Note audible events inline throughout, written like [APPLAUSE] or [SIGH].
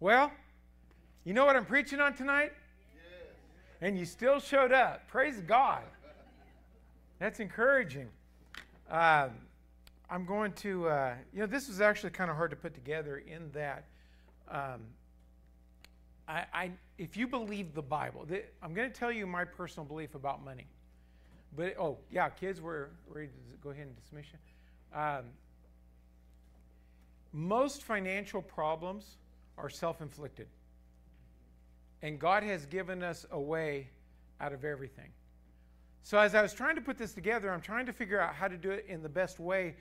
Well, you know what I'm preaching on tonight? And you still showed up. Praise God. That's encouraging. Um, I'm going to, uh, you know, this was actually kind of hard to put together in that. Um, I, I, if you believe the Bible, th- I'm going to tell you my personal belief about money. But, oh, yeah, kids, we're ready to go ahead and dismiss you. Um, most financial problems are self inflicted. And God has given us a way out of everything. So, as I was trying to put this together, I'm trying to figure out how to do it in the best way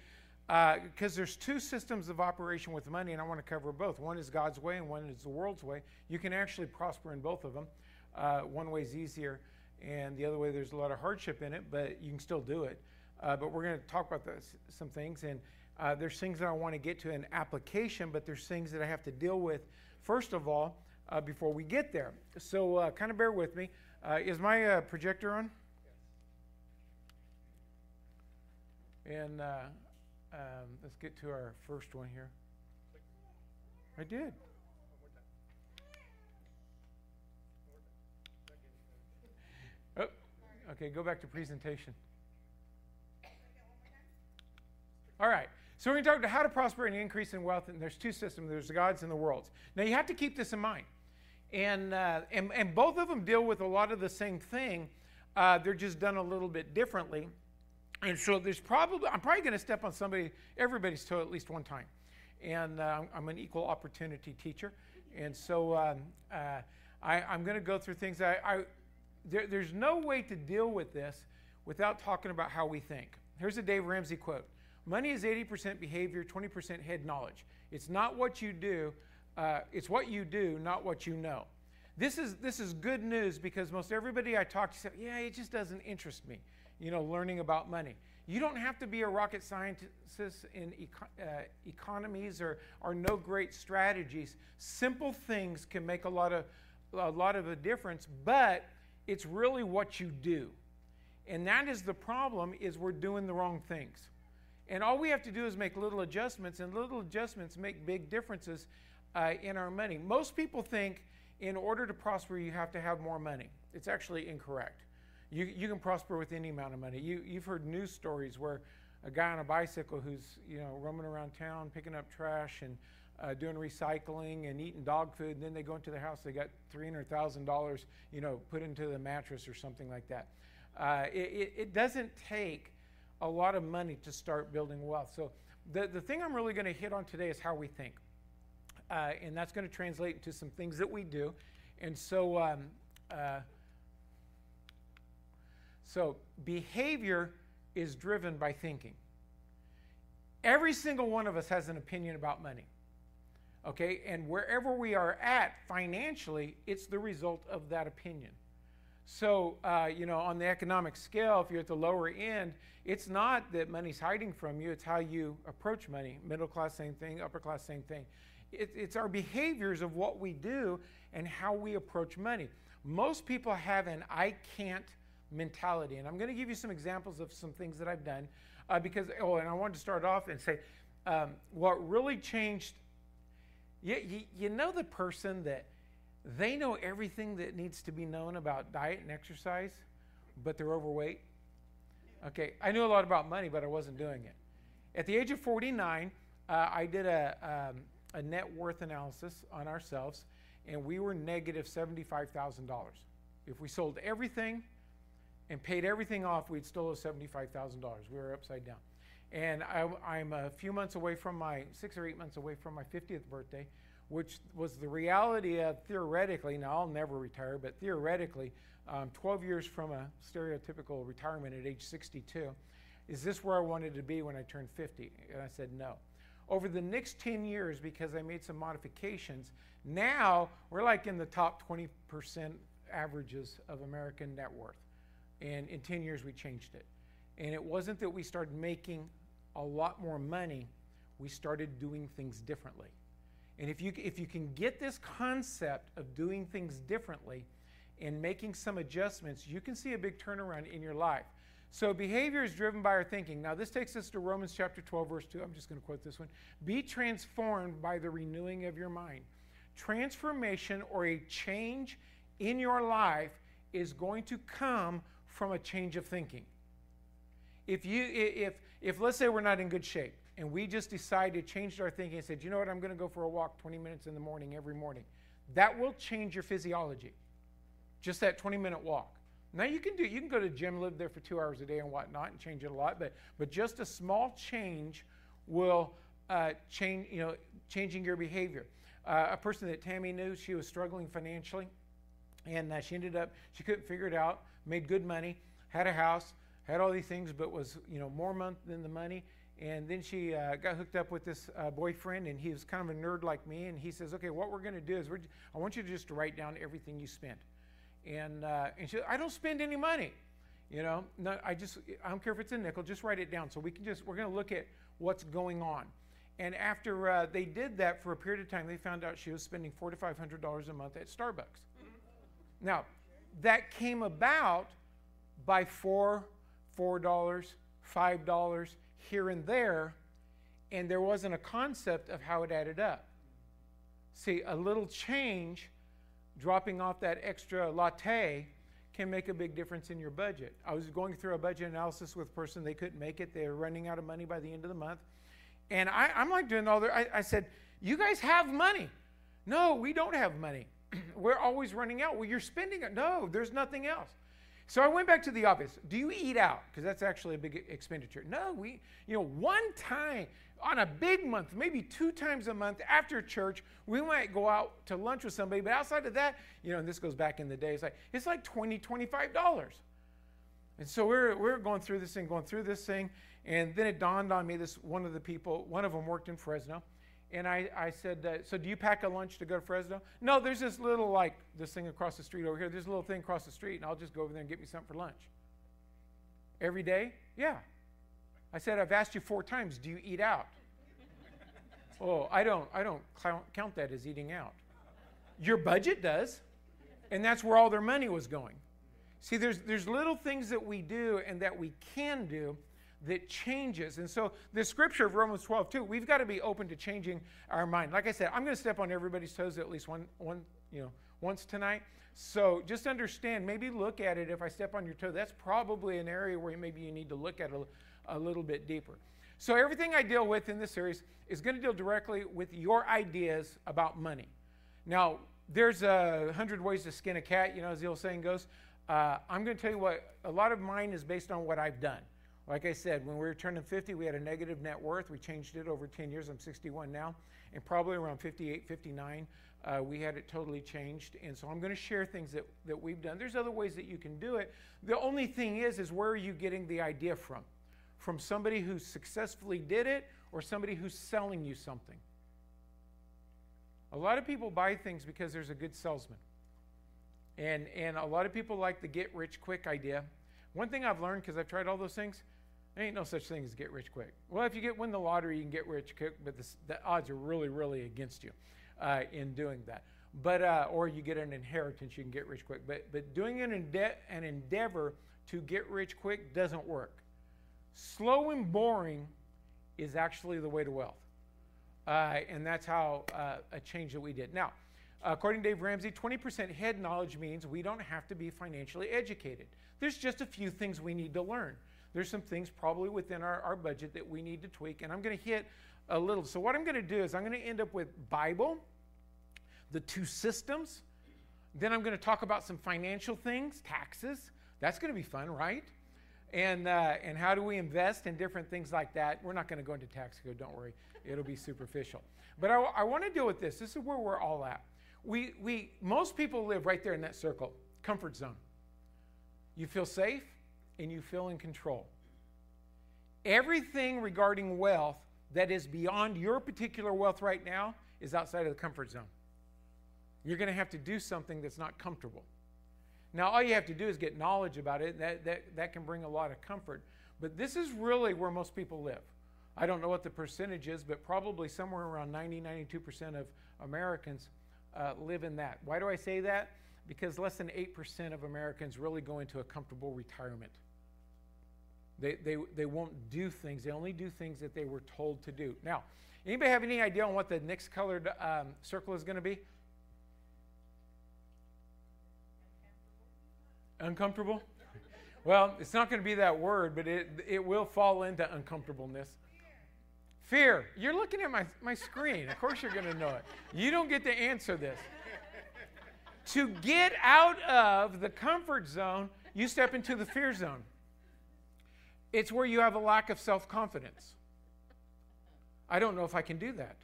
because uh, there's two systems of operation with money, and I want to cover both. One is God's way, and one is the world's way. You can actually prosper in both of them. Uh, one way is easier, and the other way there's a lot of hardship in it, but you can still do it. Uh, but we're going to talk about some things, and uh, there's things that I want to get to in application, but there's things that I have to deal with first of all uh, before we get there. So uh, kind of bear with me. is my projector on? Yes. And um, let's get to our first one here. I did. Oh, okay, go back to presentation. All right. So we're going to talk about how to prosper and increase in wealth. And there's two systems. There's the gods and the worlds. Now you have to keep this in mind. And, uh, and, and both of them deal with a lot of the same thing. Uh, they're just done a little bit differently. And so there's probably, I'm probably going to step on somebody, everybody's toe at least one time. And uh, I'm an equal opportunity teacher. And so um, uh, I, am going to go through things. I, I there, there's no way to deal with this without talking about how we think. Here's a Dave Ramsey quote Money is 80% behavior, 20% head knowledge. It's not what you do, uh, it's what you do, not what you know. This is, this is good news because most everybody I talk to said, yeah, it just doesn't interest me you know, learning about money. You don't have to be a rocket scientist in eco- uh, economies or, or know great strategies. Simple things can make a lot of a lot of a difference, but it's really what you do. And that is the problem is we're doing the wrong things. And all we have to do is make little adjustments, and little adjustments make big differences uh, in our money. Most people think in order to prosper, you have to have more money. It's actually incorrect. You, you can prosper with any amount of money. You, you've heard news stories where a guy on a bicycle who's you know roaming around town picking up trash and uh, doing recycling and eating dog food, and then they go into their house, they got three hundred thousand dollars, you know, put into the mattress or something like that. Uh, it, it doesn't take a lot of money to start building wealth. So the, the thing I'm really going to hit on today is how we think, uh, and that's going to translate into some things that we do. And so um, uh, so, behavior is driven by thinking. Every single one of us has an opinion about money. Okay? And wherever we are at financially, it's the result of that opinion. So, uh, you know, on the economic scale, if you're at the lower end, it's not that money's hiding from you, it's how you approach money. Middle class, same thing, upper class, same thing. It, it's our behaviors of what we do and how we approach money. Most people have an I can't mentality. And I'm going to give you some examples of some things that I've done uh, because, oh, and I wanted to start off and say um, what really changed. You, you, you know the person that they know everything that needs to be known about diet and exercise, but they're overweight? Okay, I knew a lot about money, but I wasn't doing it. At the age of 49, uh, I did a, um, a net worth analysis on ourselves, and we were negative $75,000. If we sold everything and paid everything off, we'd still owe $75,000. We were upside down. And I, am a few months away from my, six or eight months away from my 50th birthday, which was the reality of theoretically, now I'll never retire, but theoretically, um, 12 years from a stereotypical retirement at age 62. Is this where I wanted to be when I turned 50? And I said no. Over the next 10 years, because I made some modifications, now we're like in the top 20% averages of American net worth. And in 10 years, we changed it. And it wasn't that we started making a lot more money, we started doing things differently. And if you, if you can get this concept of doing things differently and making some adjustments, you can see a big turnaround in your life. So behavior is driven by our thinking. Now, this takes us to Romans chapter 12, verse 2. I'm just going to quote this one. Be transformed by the renewing of your mind. transformation or a change in your life is going to come from a change of thinking. If you if if let's say we're not in good shape and we just decided changed our thinking and said, "You know what? I'm going to go for a walk 20 minutes in the morning every morning." That will change your physiology. Just that 20-minute walk. Now you can do you can go to the gym, live there for two hours a day and whatnot, and change it a lot. But but just a small change will uh, change you know changing your behavior. Uh, a person that Tammy knew, she was struggling financially, and uh, she ended up she couldn't figure it out. Made good money, had a house, had all these things, but was you know more month than the money. And then she uh, got hooked up with this uh, boyfriend, and he was kind of a nerd like me. And he says, "Okay, what we're going to do is, I want you to just write down everything you spent." And uh, and she, I don't spend any money, you know. No, I just, I don't care if it's a nickel. Just write it down, so we can just, we're going to look at what's going on. And after uh, they did that for a period of time, they found out she was spending four to five hundred dollars a month at Starbucks. Now, that came about by four, four dollars, five dollars here and there, and there wasn't a concept of how it added up. See, a little change, dropping off that extra latte, can make a big difference in your budget. I was going through a budget analysis with a person, they couldn't make it, they were running out of money by the end of the month. And I, am like doing all the, I, I said, You guys have money. No, we don't have money. [CLEARS THROAT] we're always running out. Well, you're spending it. No, there's nothing else. So I went back to the office. Do you eat out? Because that's actually a big expenditure. No, we, you know, one time on a big month, maybe two times a month after church, we might go out to lunch with somebody. But outside of that, you know, and this goes back in the day, it's like it's like 20 $25. And so we're, we're going through this thing, going through this thing. And then it dawned on me this one of the people, one of them worked in Fresno. And I, I said, So do you pack a lunch to go to Fresno? No, there's this little, like, this thing across the street over here. There's a little thing across the street, and I'll just go over there and get me something for lunch. Every day? Yeah. I said, I've asked you four times, do you eat out? [LAUGHS] oh, I don't, I don't count that as eating out. Your budget does, and that's where all their money was going. See, there's, there's little things that we do and that we can do that changes. And so the scripture of Romans 12, two, we've got to be open to changing our mind. Like I said, I'm going to step on everybody's toes at least one, one, you know, once tonight. So just understand, maybe look at it if I step on your toe. That's probably an area where maybe you need to look at it a, a little bit deeper. So everything I deal with in this series is going to deal directly with your ideas about money. Now, there's a hundred ways to skin a cat, you know, as the old saying goes. Uh, I'm going to tell you what, a lot of mine is based on what I've done. Like I said, when we were turning 50, we had a negative net worth. We changed it over 10 years. I'm 61 now. And probably around 58, 59, uh, we had it totally changed. And so I'm going to share things that, that we've done. There's other ways that you can do it. The only thing is, is where are you getting the idea from? From somebody who successfully did it or somebody who's selling you something? A lot of people buy things because there's a good salesman. And, and a lot of people like the get rich quick idea. One thing I've learned, because I've tried all those things, there ain't no such thing as get rich quick. Well, if you get win the lottery, you can get rich quick, but the, the odds are really, really against you uh, in doing that. But uh, or you get an inheritance, you can get rich quick. But but doing an, ende- an endeavor to get rich quick doesn't work. Slow and boring is actually the way to wealth, uh, and that's how uh, a change that we did. Now, according to Dave Ramsey, 20% head knowledge means we don't have to be financially educated. There's just a few things we need to learn there's some things probably within our, our budget that we need to tweak, and I'm going to hit a little. So, what I'm going to do is I'm going to end up with Bible, the two systems. Then I'm going to talk about some financial things, taxes. That's going to be fun, right? And, uh, and how do we invest in different things like that? We're not going to go into tax code, don't worry. It'll be superficial. But I, I want to deal with this. This is where we're all at. We, we, most people live right there in that circle, comfort zone. You feel safe, and you feel in control. Everything regarding wealth that is beyond your particular wealth right now is outside of the comfort zone. You're going to have to do something that's not comfortable. Now, all you have to do is get knowledge about it. That, that, that can bring a lot of comfort. But this is really where most people live. I don't know what the percentage is, but probably somewhere around 90, 92% of Americans uh, live in that. Why do I say that? Because less than 8% of Americans really go into a comfortable retirement. They, they, they won't do things. They only do things that they were told to do. Now, anybody have any idea on what the next colored um, circle is going to be? Uncomfortable? [LAUGHS] Well, it's not going to be that word, but it, it will fall into uncomfortableness. Fear. Fear. You're looking at my, my screen. Of course, you're going to know it. You don't get to answer this. to get out of the comfort zone, you step into the fear zone. It's where you have a lack of self confidence. I don't know if I can do that.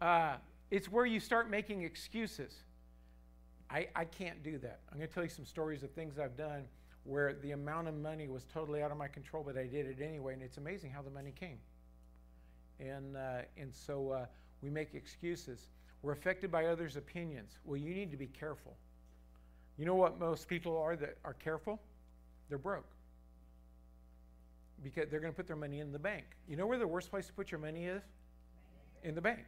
Uh, it's where you start making excuses. I, I can't do that. I'm going to tell you some stories of things I've done where the amount of money was totally out of my control, but I did it anyway, and it's amazing how the money came. And, uh, and so uh, we make excuses. We're affected by others' opinions. Well, you need to be careful. You know what most people are that are careful? They're broke. Because they're going to put their money in the bank. You know where the worst place to put your money is? In the bank.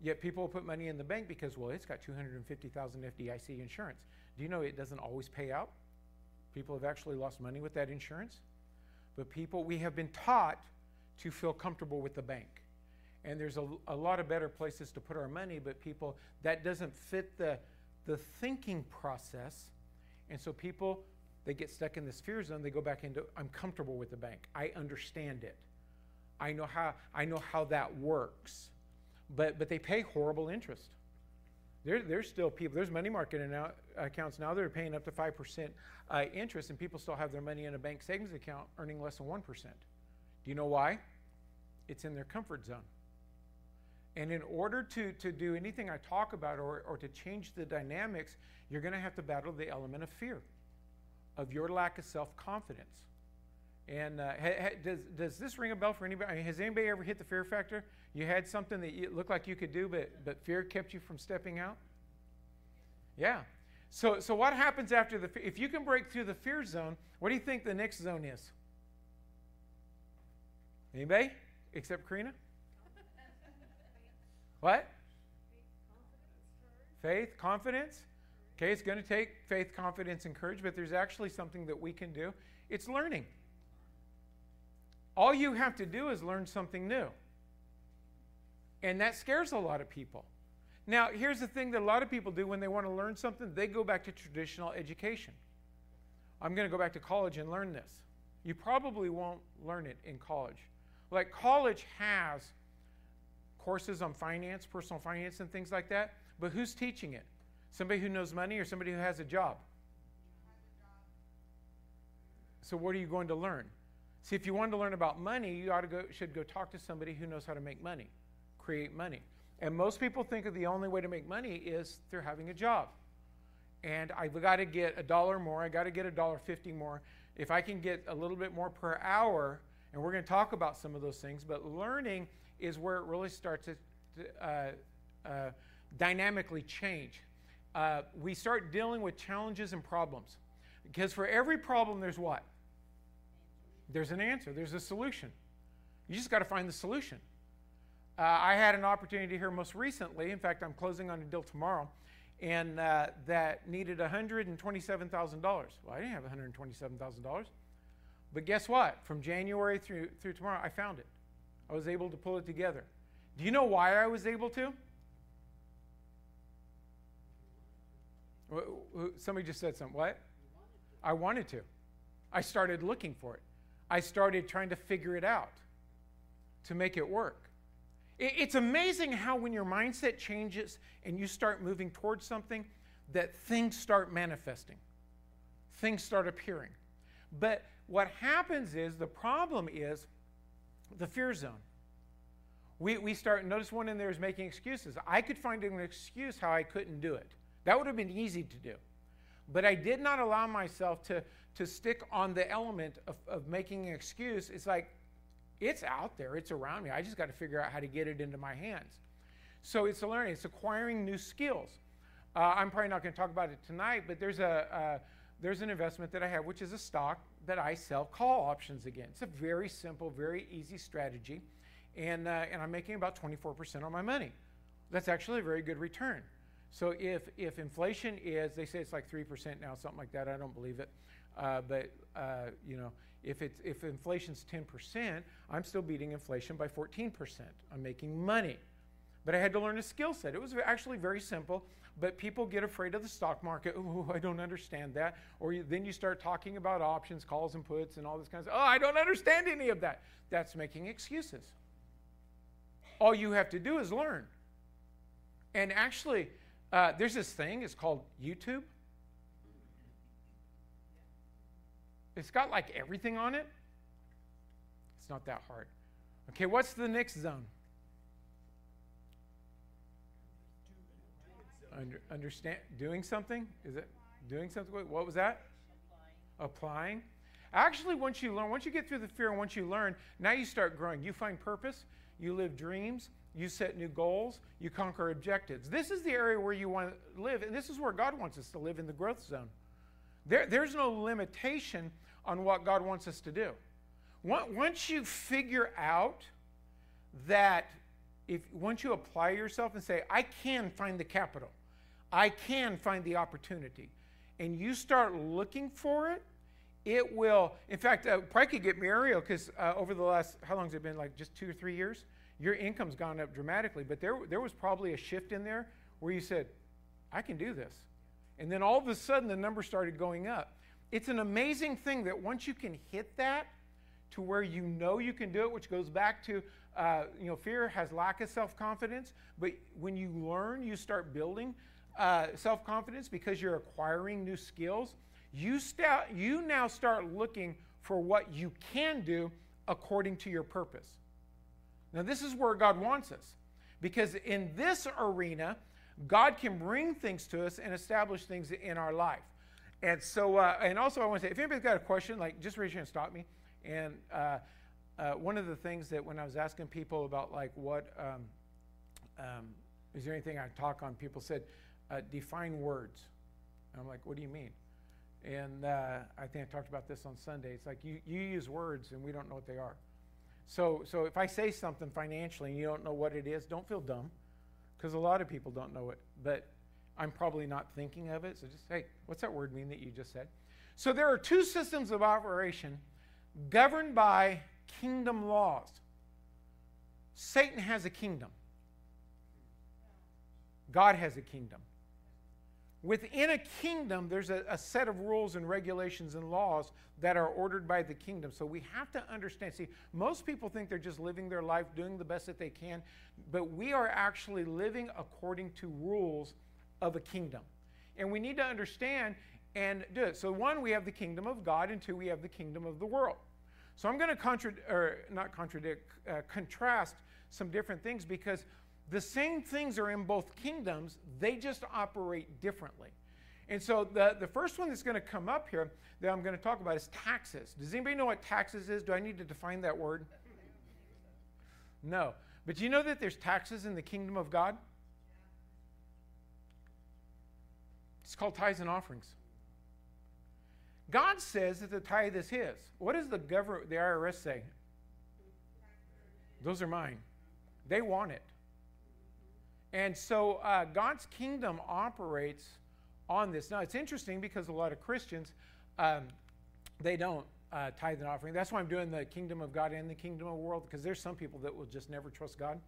Yet people put money in the bank because, well, it's got 250,000 FDIC insurance. Do you know it doesn't always pay out? People have actually lost money with that insurance. But people, we have been taught to feel comfortable with the bank. And there's a, a lot of better places to put our money, but people, that doesn't fit the, the thinking process. And so people, they get stuck in this fear zone. They go back into, I'm comfortable with the bank. I understand it. I know how, I know how that works but, but they pay horrible interest. There, there's still people, there's money market now, accounts now that are paying up to 5% uh, interest, and people still have their money in a bank savings account earning less than 1%. Do you know why? It's in their comfort zone. And in order to, to do anything I talk about or, or to change the dynamics, you're going to have to battle the element of fear, of your lack of self confidence. And uh, ha, ha, does, does this ring a bell for anybody? I mean, has anybody ever hit the fear factor? You had something that you, looked like you could do, but, but fear kept you from stepping out? Yeah. So, so what happens after the if you can break through the fear zone, what do you think the next zone is? Anybody? Except Karina? [LAUGHS] what? Faith, confidence. Okay, it's going to take faith, confidence, and courage, but there's actually something that we can do. It's learning. All you have to do is learn something new. And that scares a lot of people. Now, here's the thing that a lot of people do when they want to learn something, they go back to traditional education. I'm going to go back to college and learn this. You probably won't learn it in college. Like, college has courses on finance, personal finance, and things like that, but who's teaching it? Somebody who knows money or somebody who has a job? So, what are you going to learn? See, if you want to learn about money, you ought to go, should go talk to somebody who knows how to make money, create money. And most people think that the only way to make money is through having a job. And I've got to get a dollar more, I got to get a dollar fifty more. If I can get a little bit more per hour, and we're going to talk about some of those things, but learning is where it really starts to, to uh, uh, dynamically change. Uh, we start dealing with challenges and problems. Because for every problem, there's what? There's an answer, there's a solution. You just got to find the solution. Uh, I had an opportunity here most recently. In fact, I'm closing on a deal tomorrow, and uh, that needed $127,000. Well, I didn't have $127,000. But guess what? From January through, through tomorrow, I found it. I was able to pull it together. Do you know why I was able to? Somebody just said something. What? I wanted to. I started looking for it. I started trying to figure it out to make it work. It's amazing how, when your mindset changes and you start moving towards something, that things start manifesting, things start appearing. But what happens is the problem is the fear zone. We, we start, notice one in there is making excuses. I could find an excuse how I couldn't do it. That would have been easy to do. But I did not allow myself to, to stick on the element of, of making an excuse. It's like, it's out there, it's around me. I just got to figure out how to get it into my hands. So it's a learning, it's acquiring new skills. Uh, I'm probably not going to talk about it tonight, but there's a uh, there's an investment that I have, which is a stock that I sell call options against. It's a very simple, very easy strategy, and uh, and I'm making about 24% on my money. That's actually a very good return. So if if inflation is, they say it's like three percent now, something like that. I don't believe it. Uh, but uh, you know, if it's if inflation's 10%, I'm still beating inflation by 14%. I'm making money. but I had to learn a skill set. It was actually very simple, but people get afraid of the stock market. [LAUGHS] Oh, I don't understand that. Or you, then you start talking about options, calls and puts, and all this kind of stuff. Oh, I don't understand any of that. That's making excuses. All you have to do is learn. And actually, uh, there's this thing, it's called YouTube. It's got like everything on it. It's not that hard. Okay, what's the next zone? Under, understand doing something? Is it doing something? What was that? Applying. Applying. Actually, once you learn, once you get through the fear, and once you learn, now you start growing. You find purpose. You live dreams. You set new goals. You conquer objectives. This is the area where you want to live, and this is where God wants us to live in the growth zone. There, there's no limitation on what God wants us to do. Once you figure out that if once you apply yourself and say, I can find the capital, I can find the opportunity, and you start looking for it, it will. In fact, uh, probably could get Muriel because uh, over the last how long has it been? Like just two or three years. Your income's gone up dramatically, but there there was probably a shift in there where you said, I can do this, and then all of a sudden the number started going up. It's an amazing thing that once you can hit that to where you know you can do it, which goes back to, uh, you know, fear has lack of self confidence. But when you learn, you start building uh, self confidence because you're acquiring new skills. You, you now start looking for what you can do according to your purpose. Now, this is where God wants us because in this arena, God can bring things to us and establish things in our life. And so, uh, and also, I want to say, if anybody's got a question, like, just raise your hand, stop me. And uh, uh, one of the things that when I was asking people about, like, what um, um, is there anything I talk on, people said, uh, define words. And I'm like, what do you mean? And uh, I think I talked about this on Sunday. It's like you, you use words and we don't know what they are. So, so if I say something financially and you don't know what it is, don't feel dumb because a lot of people don't know it. But I'm probably not thinking of it. So just, hey, what's that word mean that you just said? So there are two systems of operation governed by kingdom laws. Satan has a kingdom, God has a kingdom. Within a kingdom, there's a, a, set of rules and regulations and laws that are ordered by the kingdom. So we have to understand. See, most people think they're just living their life, doing the best that they can, but we are actually living according to rules of a kingdom. And we need to understand and do it. So, one, we have the kingdom of God, and two, we have the kingdom of the world. So, I'm going to contradict, or not contradict, uh, contrast some different things because the same things are in both kingdoms, they just operate differently. And so, the, the first one that's going to come up here that I'm going to talk about is taxes. Does anybody know what taxes is? Do I need to define that word? No. But do you know that there's taxes in the kingdom of God? It's called tithes and offerings. God says that the tithe is His. What does the government, the IRS say? Those are mine. They want it. And so uh, God's kingdom operates on this. Now, it's interesting because a lot of Christians, um, they don't uh, tithe and offering. That's why I'm doing the kingdom of God and the kingdom of the world because there's some people that will just never trust God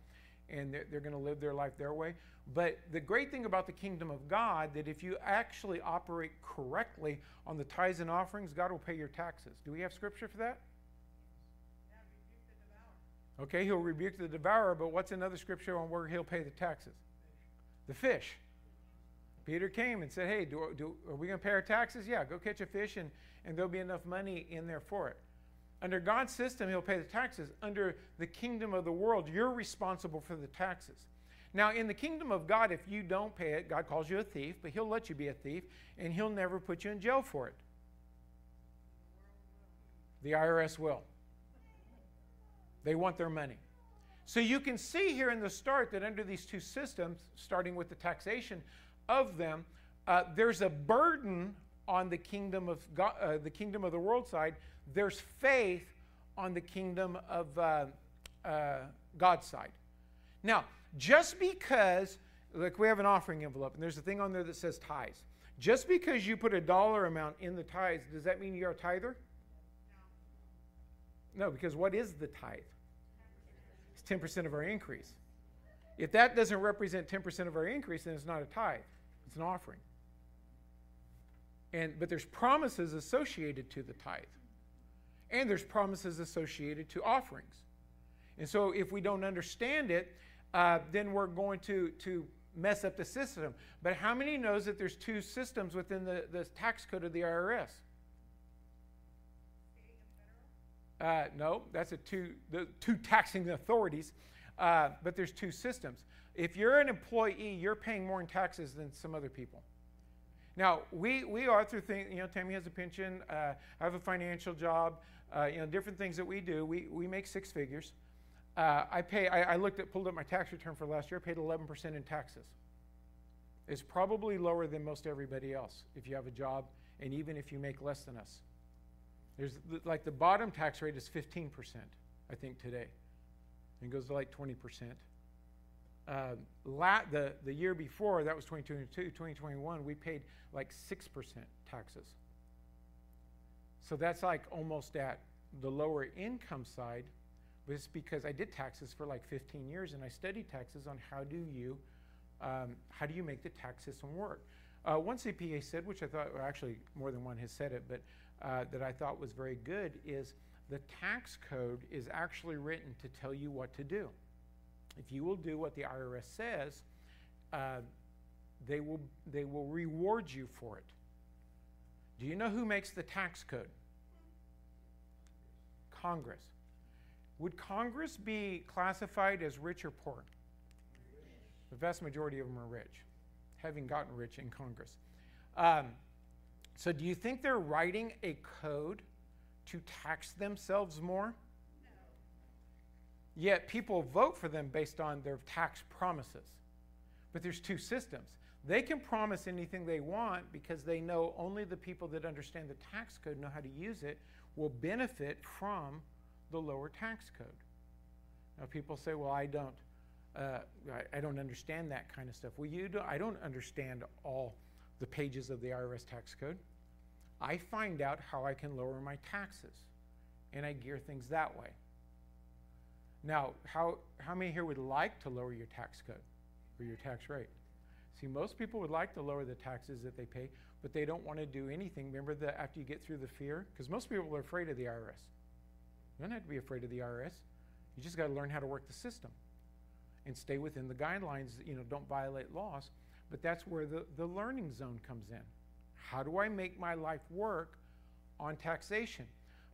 and they're, they're going to live their life their way. But the great thing about the kingdom of God that if you actually operate correctly on the tithes and offerings, God will pay your taxes. Do we have scripture for that? Okay, he'll rebuke the devourer, but what's another scripture on where he'll pay the taxes? The fish. Peter came and said, Hey, do, do, are we going to pay our taxes? Yeah, go catch a fish, and, and there'll be enough money in there for it. Under God's system, He'll pay the taxes. Under the kingdom of the world, you're responsible for the taxes. Now, in the kingdom of God, if you don't pay it, God calls you a thief, but He'll let you be a thief, and He'll never put you in jail for it. The IRS will. They want their money. So you can see here in the start that under these two systems, starting with the taxation of them, uh, there's a burden on the kingdom of God, uh, the kingdom of the world side there's faith on the kingdom of uh, uh, God's side. Now, just because, like we have an offering envelope, and there's a thing on there that says tithes. Just because you put a dollar amount in the tithes, does that mean you're a tither? No, because what is the tithe? It's 10% of our increase. If that doesn't represent 10% of our increase, then it's not a tithe, it's an offering. And, but there's promises associated to the tithe, and there's promises associated to offerings. And so if we don't understand it, uh, then we're going to, to mess up the system. But how many knows that there's two systems within the, the tax code of the IRS? Uh, no, that's a two, the two taxing authorities. Uh, but there's two systems. If you're an employee, you're paying more in taxes than some other people. Now, we, we are through things, you know, Tammy has a pension, uh, I have a financial job, uh, you know, different things that we do. We, we make six figures. Uh, I pay, I, I, looked at, pulled up my tax return for last year, I paid 11% in taxes. It's probably lower than most everybody else if you have a job and even if you make less than us. There's like the bottom tax rate is 15%, I think, today. And goes to like 20%. Uh, la- the, the year before, that was 2022, 2021, we paid like 6% taxes. So that's like almost at the lower income side but it's because I did taxes for like 15 years and I studied taxes on how do you, um, how do you make the tax system work. Uh, one CPA said, which I thought, well, actually more than one has said it, but uh, that I thought was very good, is the tax code is actually written to tell you what to do. If you will do what the IRS says, uh, they, will, they will reward you for it. Do you know who makes the tax code? Congress. Would Congress be classified as rich or poor? The vast majority of them are rich, having gotten rich in Congress. Um, so, do you think they're writing a code to tax themselves more? No. Yet people vote for them based on their tax promises. But there's two systems. They can promise anything they want because they know only the people that understand the tax code know how to use it will benefit from the lower tax code. Now, people say, well, I don't, uh, I, I, don't understand that kind of stuff. Well, you do, I don't understand all the pages of the IRS tax code. I find out how I can lower my taxes, and I gear things that way. Now, how, how many here would like to lower your tax code or your tax rate? See, most people would like to lower the taxes that they pay, but they don't want to do anything. Remember that after you get through the fear? Because most people are afraid of the IRS. You don't have to be afraid of the IRS. You just got to learn how to work the system and stay within the guidelines, you know, don't violate laws. But that's where the, the learning zone comes in. How do I make my life work on taxation?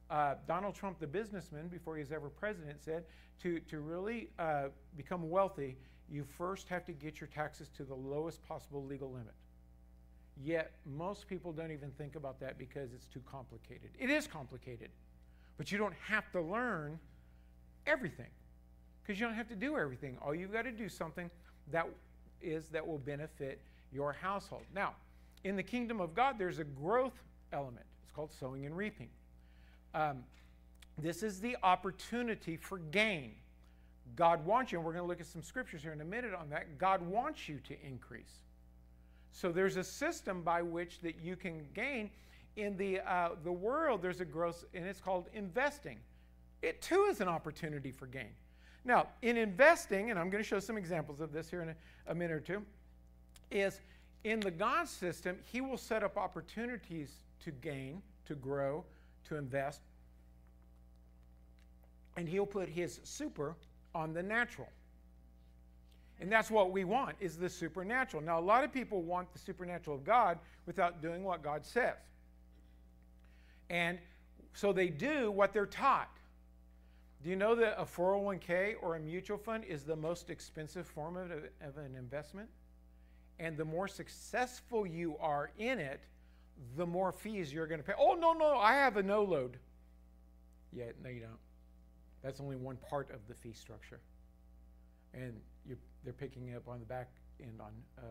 Uh, Donald Trump, the businessman, before he was ever president, said to, to really uh, become wealthy, you first have to get your taxes to the lowest possible legal limit. Yet, most people don't even think about that because it's too complicated. It is complicated. But you don't have to learn everything because you don't have to do everything. All you've got to do something that is that will benefit your household. Now, in the kingdom of God, there's a growth element. It's called sowing and reaping. Um, this is the opportunity for gain. God wants you, and we're going to look at some scriptures here in a minute on that. God wants you to increase. So there's a system by which that you can gain in the, uh, the world, there's a growth, and it's called investing. It too is an opportunity for gain. Now, in investing, and I'm going to show some examples of this here in a, a minute or two, is in the God system, He will set up opportunities to gain, to grow, to invest, and He'll put His super on the natural. And that's what we want is the supernatural. Now a lot of people want the supernatural of God without doing what God says. And so they do what they're taught. Do you know that a 401k or a mutual fund is the most expensive form of, of an investment? And the more successful you are in it, the more fees you're going to pay. Oh, no, no, I have a no load. Yeah, no, you don't. That's only one part of the fee structure. And they're picking up on the back end on uh,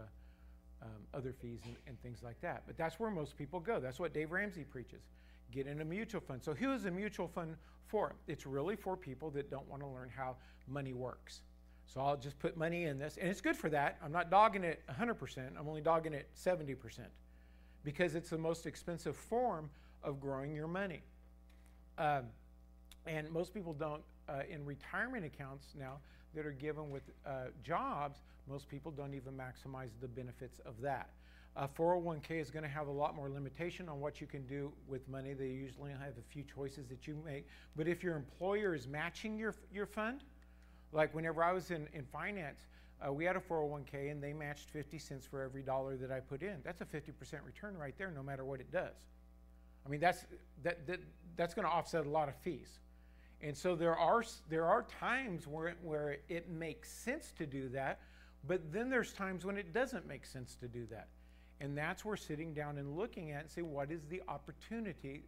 um, other fees and, and things like that. But that's where most people go. That's what Dave Ramsey preaches get in a mutual fund. So, who is a mutual fund for? It's really for people that don't want to learn how money works. So, I'll just put money in this, and it's good for that. I'm not dogging it 100%, I'm only dogging it 70% because it's the most expensive form of growing your money. Um, and most people don't, uh, in retirement accounts now, that are given with uh, jobs, most people don't even maximize the benefits of that. A 401k is going to have a lot more limitation on what you can do with money. They usually have a few choices that you make. But if your employer is matching your, your fund, like whenever I was in, in finance, uh, we had a 401k and they matched 50 cents for every dollar that I put in. That's a 50% return right there, no matter what it does. I mean, that's, that, that, that's going to offset a lot of fees. And so there are, there are times where, it, where it makes sense to do that, but then there's times when it doesn't make sense to do that. And that's where sitting down and looking at and say, what is the opportunity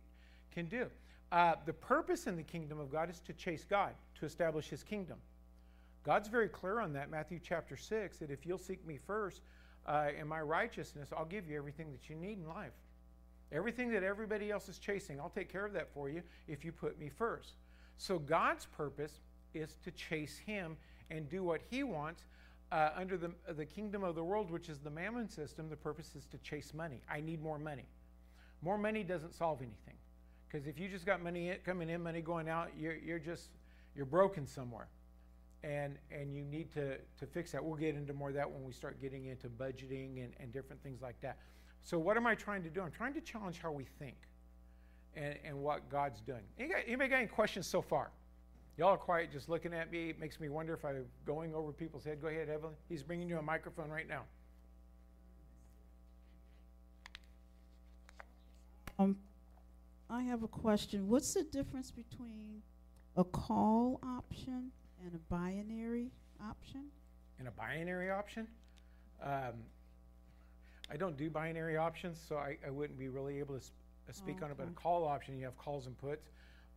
can do? Uh, the purpose in the kingdom of God is to chase God, to establish his kingdom. God's very clear on that, Matthew chapter 6, that if you'll seek me first uh, in my righteousness, I'll give you everything that you need in life. Everything that everybody else is chasing, I'll take care of that for you if you put me first. So God's purpose is to chase him and do what he wants uh, under the, the kingdom of the world, which is the mammon system, the purpose is to chase money. I need more money. More money doesn't solve anything. Because if you just got money coming in, money going out, you're, you're just, you're broken somewhere. And, and you need to, to fix that. We'll get into more of that when we start getting into budgeting and, and different things like that. So what am I trying to do? I'm trying to challenge how we think and, and what God's doing. Anybody anybody got any questions so far? Y'all are quiet, just looking at me. It makes me wonder if I'm going over people's head. Go ahead, Evelyn. He's bringing you a microphone right now. Um, I have a question. What's the difference between a call option and a binary option? And a binary option? Um, I don't do binary options, so I, I wouldn't be really able to sp- uh, speak on it. But a call option, you have calls and puts.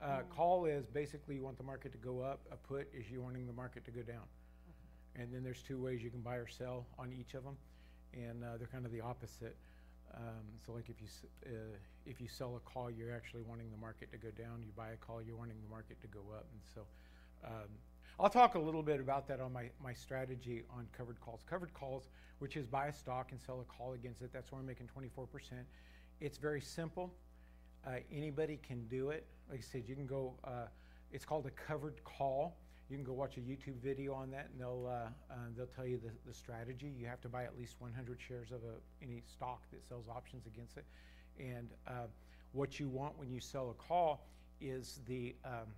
Uh, Call is basically you want the market to go up. A put is you wanting the market to go down. And then there's two ways you can buy or sell on each of them, and uh, they're kind of the opposite. Um, so like if you s- uh, if you sell a call, you're actually wanting the market to go down. You buy a call, you're wanting the market to go up. And so um, I'll talk a little bit about that on my, my strategy on covered calls. Covered calls, which is buy a stock and sell a call against it. That's where I'm making 24%. It's very simple. Uh, anybody can do it. Like I said, you can go, uh, it's called a covered call. You can go watch a YouTube video on that, and they'll uh, uh, they'll tell you the, the strategy. You have to buy at least 100 shares of a, any stock that sells options against it. And uh, what you want when you sell a call is the um,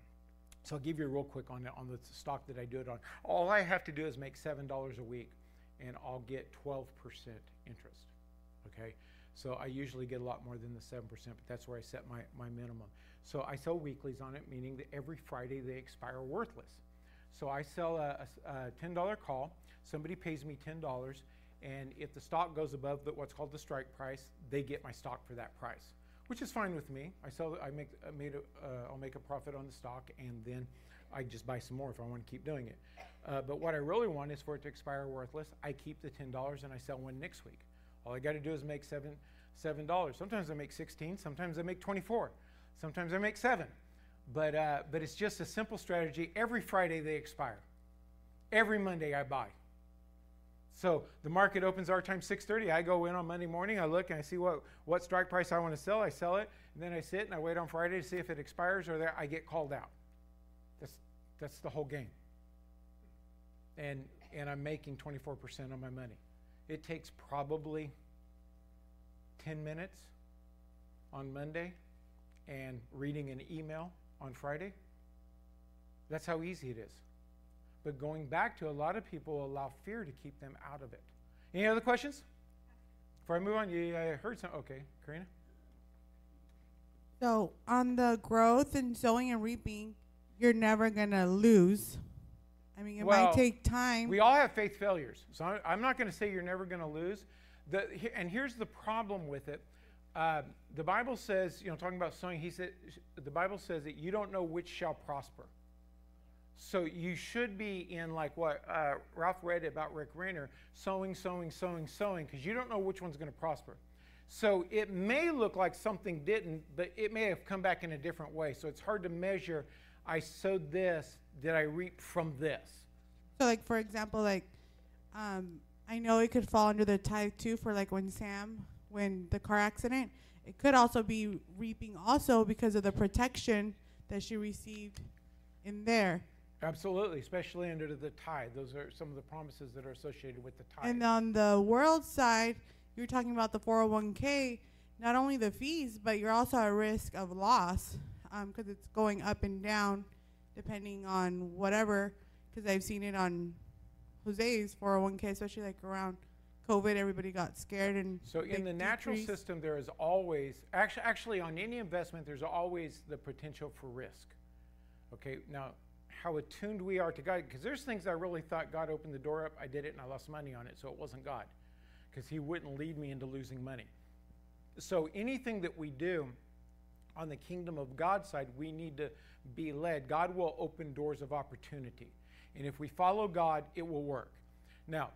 so I'll give you real quick on the, on the stock that I do it on. All I have to do is make seven dollars a week, and I'll get 12% interest. Okay, so I usually get a lot more than the seven percent, but that's where I set my my minimum. So I sell weeklies on it, meaning that every Friday they expire worthless. So I sell a, a- a ten dollar call. Somebody pays me ten dollars, and if the stock goes above the, what's called the strike price, they get my stock for that price, which is fine with me. I sell. I make. I made. A, uh, I'll make a profit on the stock, and then I just buy some more if I want to keep doing it. Uh, but what I really want is for it to expire worthless. I keep the ten dollars and I sell one next week. All I got to do is make seven seven dollars. Sometimes I make sixteen. Sometimes I make twenty four. Sometimes I make seven. But uh, but it's just a simple strategy. Every Friday they expire. Every Monday I buy. So the market opens our time 6:30. I go in on Monday morning. I look and I see what what strike price I want to sell. I sell it, and then I sit and I wait on Friday to see if it expires or there I get called out. That's that's the whole game. And and I'm making 24% on my money. It takes probably 10 minutes on Monday and reading an email on Friday. That's how easy it is. But going back to a lot of people allow fear to keep them out of it. Any other questions? Before I move on, you I heard some. Okay, Karina. So on the growth and sowing and reaping, you're never gonna lose. I mean, it Well, might take time. We all have faith failures, so I'm not going to say you're never going to lose. The, and here's the problem with it. Uh, the Bible says, you know, talking about sowing, he said, the Bible says that you don't know which shall prosper. So you should be in like what uh, Ralph read about Rick Renner, sowing, sowing, sowing, sowing, because you don't know which one's going to prosper. So it may look like something didn't, but it may have come back in a different way. So it's hard to measure. I sowed this. Did I reap from this? so, like for example, like um, I know it could fall under the tithe too for like when Sam, when the car accident. It could also be reaping also because of the protection that she received in there. Absolutely, especially under the tithe. Those are some of the promises that are associated with the tithe. And on the world side, you're talking about the 401k, not only the fees, but you're also at risk of loss because um, it's going up and down depending on whatever. Because I've seen it on Jose's 401k, especially like around COVID, everybody got scared and. So in the natural system, there is always actually actually on any investment, there's always the potential for risk. Okay, now how attuned we are to God, because there's things I really thought God opened the door up, I did it and I lost money on it, so it wasn't God, because He wouldn't lead me into losing money. So anything that we do on the kingdom of God side, we need to be led. God will open doors of opportunity. And if we follow God, it will work. Now,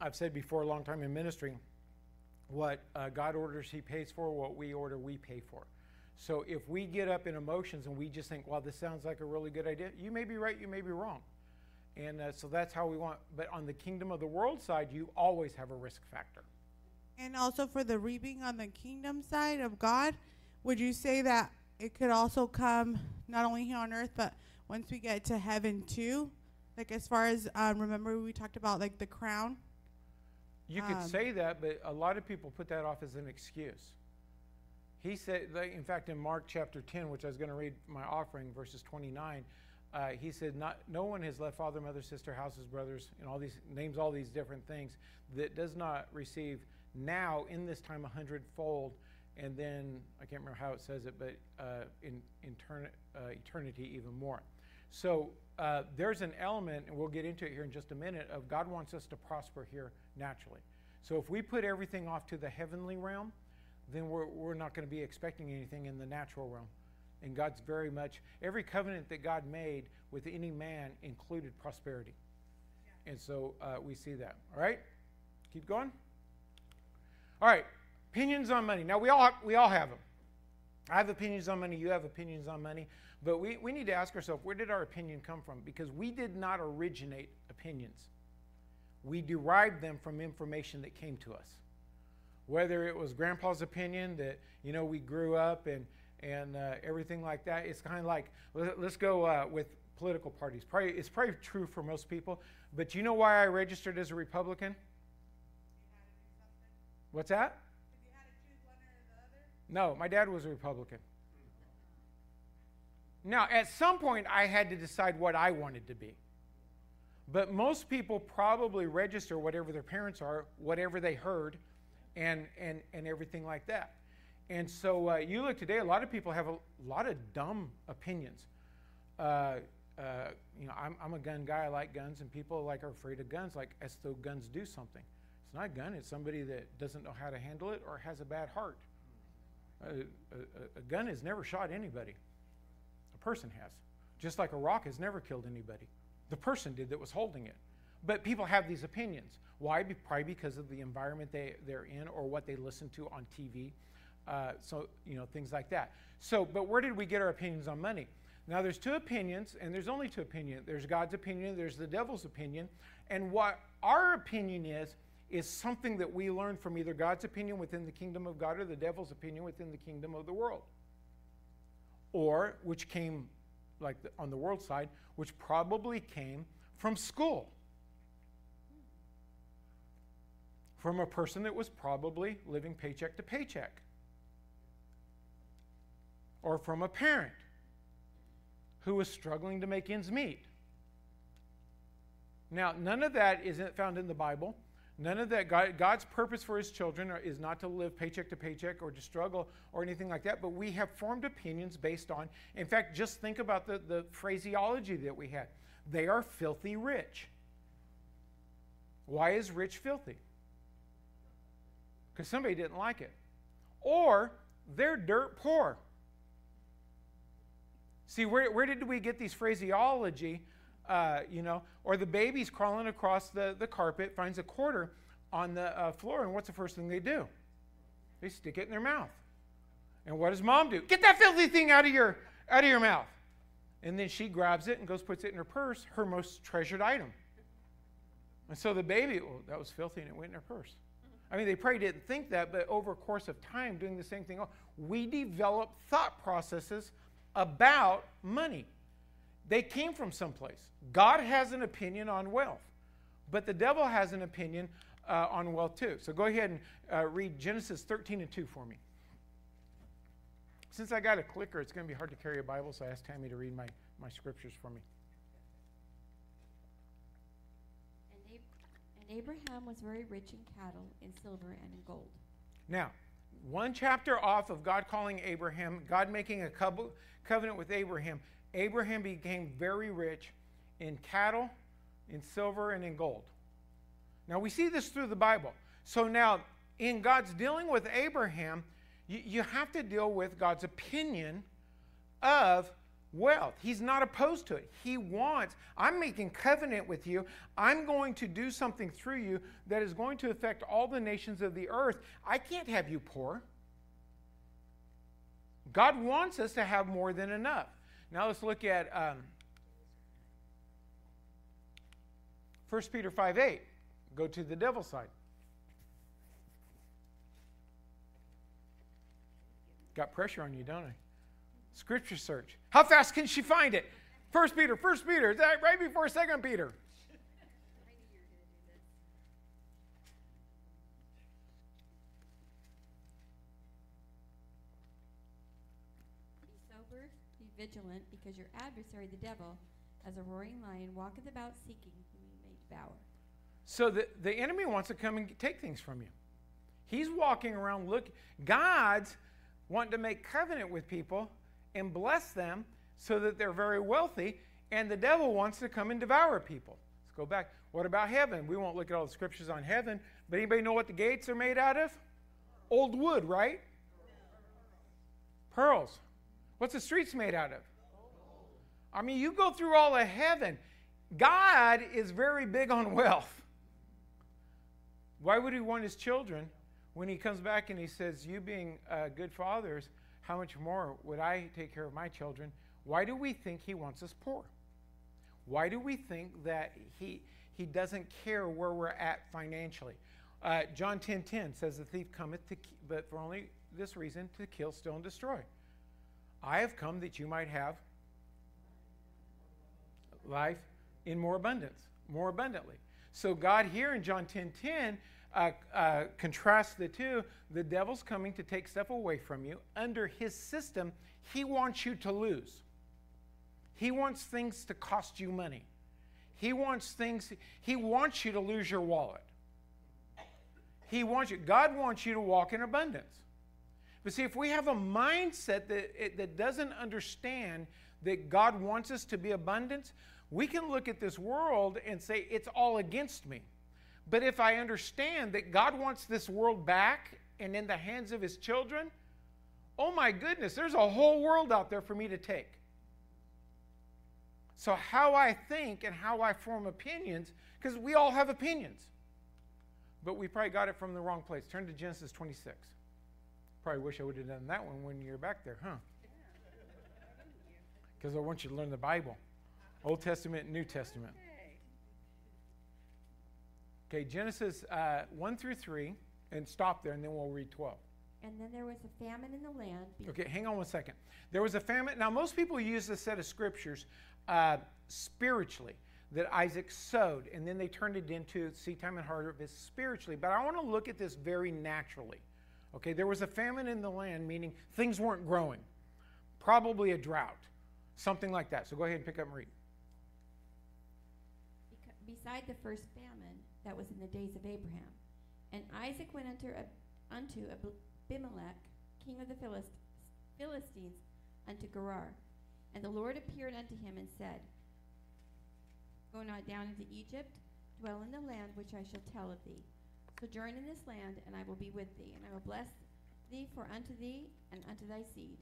I've said before a long time in ministry, what uh, God orders, He pays for. What we order, we pay for. So if we get up in emotions and we just think, well, this sounds like a really good idea, you may be right, you may be wrong. And uh, so that's how we want. But on the kingdom of the world side, you always have a risk factor. And also for the reaping on the kingdom side of God, would you say that it could also come not only here on earth, but once we get to heaven too? Like as far as um, remember we talked about like the crown. You could um, say that, but a lot of people put that off as an excuse. He said, in fact, in Mark chapter 10, which I was going to read my offering, verses 29, uh, he said, not, No one has left father, mother, sister, houses, brothers, and all these names, all these different things that does not receive now in this time a hundredfold, and then I can't remember how it says it, but uh, in, in turn, uh, eternity even more. So uh, there's an element, and we'll get into it here in just a minute, of God wants us to prosper here naturally. So if we put everything off to the heavenly realm, then we're, we're not going to be expecting anything in the natural realm. And God's very much, every covenant that God made with any man included prosperity. Yeah. And so uh, we see that. All right? Keep going. All right. Opinions on money. Now, we all, we all have them. I have opinions on money. You have opinions on money. But we, we need to ask ourselves where did our opinion come from? Because we did not originate opinions, we derived them from information that came to us whether it was grandpa's opinion that you know we grew up and and uh, everything like that it's kind of like let, us go uh, with political parties. Probably it's probably true for most people but you know why i registered as a republican? What's that? No my dad was a republican. Now at some point i had to decide what i wanted to be. But most people probably register whatever their parents are whatever they heard and, and, and everything like that. And so uh, you look today, a lot of people have a lot of dumb opinions. Uh, uh, you know, I'm, I'm a gun guy, I like guns, and people like are afraid of guns, like as though guns do something. It's not a gun, it's somebody that doesn't know how to handle it or has a bad heart. a, a gun has never shot anybody, a person has. Just like a rock has never killed anybody. The person did that was holding it. But people have these opinions. Why? Probably because of the environment they, they're in or what they listen to on TV. Uh, so, you know, things like that. So, but where did we get our opinions on money? Now, there's two opinions, and there's only two opinions. There's God's opinion, there's the devil's opinion. And what our opinion is, is something that we learn from either God's opinion within the kingdom of God or the devil's opinion within the kingdom of the world. Or, which came, like the, on the world side, which probably came from school. From a person that was probably living paycheck to paycheck, or from a parent who was struggling to make ends meet. Now, none of that isn't found in the Bible. None of that, God, God's purpose for his children is not to live paycheck to paycheck or to struggle or anything like that, but we have formed opinions based on, in fact, just think about the, the phraseology that we had. They are filthy rich. Why is rich filthy? Because somebody didn't like it. Or they're dirt poor. See, where, where did we get these phraseology? Uh, you know, or the baby's crawling across the, the carpet, finds a quarter on the uh, floor, and what's the first thing they do? They stick it in their mouth. And what does mom do? Get that filthy thing out of your out of your mouth. And then she grabs it and goes puts it in her purse, her most treasured item. And so the baby, well, that was filthy, and it went in her purse. I mean, they probably didn't think that, but over a course of time, doing the same thing, we develop thought processes about money. They came from someplace. God has an opinion on wealth, but the devil has an opinion uh, on wealth too. So go ahead and uh, read Genesis 13 and 2 for me. Since I got a clicker, it's going to be hard to carry a Bible, so I asked Tammy to read my, my scriptures for me. And, Ab- and Abraham was very rich in cattle, in silver, and in gold. Now, one chapter off of God calling Abraham, God making a co- covenant with Abraham, Abraham became very rich in cattle, in silver, and in gold. Now, we see this through the Bible. So now, in God's dealing with Abraham, you, you have to deal with God's opinion of wealth. He's not opposed to it. He wants, I'm making covenant with you. I'm going to do something through you that is going to affect all the nations of the earth. I can't have you poor. God wants us to have more than enough. Now let's look at um, 1 Peter 5 8. Go to the devil's side. Got pressure on you, don't I? Scripture search. How fast can she find it? First Peter, First Peter. Right before Second Peter? Be sober, be vigilant, because your adversary, the devil, as a roaring lion, walketh about seeking whom he may devour. So the, the enemy wants to come and take things from you. He's walking around look God's wanting to make covenant with people and bless them so that they're very wealthy, and the devil wants to come and devour people. Let's go back. What about heaven? We won't look at all the scriptures on heaven, but anybody know what the gates are made out of? Old wood, right? Pearls. What's the streets made out of? I mean, you go through all of heaven. God is very big on wealth. Why would he want his children when he comes back and he says, You being uh, good fathers, how much more would I take care of my children? Why do we think he wants us poor? Why do we think that he, he doesn't care where we're at financially? Uh, John 10 10 says, The thief cometh, to, but for only this reason, to kill, steal, and destroy. I have come that you might have life in more abundance, more abundantly. So God here in John 10 10 uh, uh, contrasts the two. The devil's coming to take stuff away from you. Under his system, he wants you to lose. He wants things to cost you money. He wants things, he wants you to lose your wallet. He wants you, God wants you to walk in abundance. But see, if we have a mindset that, it, that doesn't understand that God wants us to be abundance, we can look at this world and say, it's all against me. But if I understand that God wants this world back and in the hands of his children, oh my goodness, there's a whole world out there for me to take. So, how I think and how I form opinions, because we all have opinions, but we probably got it from the wrong place. Turn to Genesis 26. Probably wish I would have done that one when you're back there, huh? [LAUGHS] Because I want you to learn the Bible Old Testament and New Testament. Okay, Genesis uh, 1 through 3, and stop there, and then we'll read 12. And then there was a famine in the land. Okay, hang on one second. There was a famine. Now, most people use this set of scriptures uh, spiritually that Isaac sowed, and then they turned it into seed time and harvest spiritually. But I want to look at this very naturally. Okay, there was a famine in the land, meaning things weren't growing, probably a drought, something like that. So go ahead and pick up and read. beside the first famine that was in the days of Abraham. And Isaac went unto, Ab- unto Abimelech, king of the Philist- Philistines, unto Gerar. And the Lord appeared unto him and said, Go not down into Egypt, dwell in the land which I shall tell of thee. Sojourn in this land, and I will be with thee, and I will bless thee for unto thee and unto thy seed.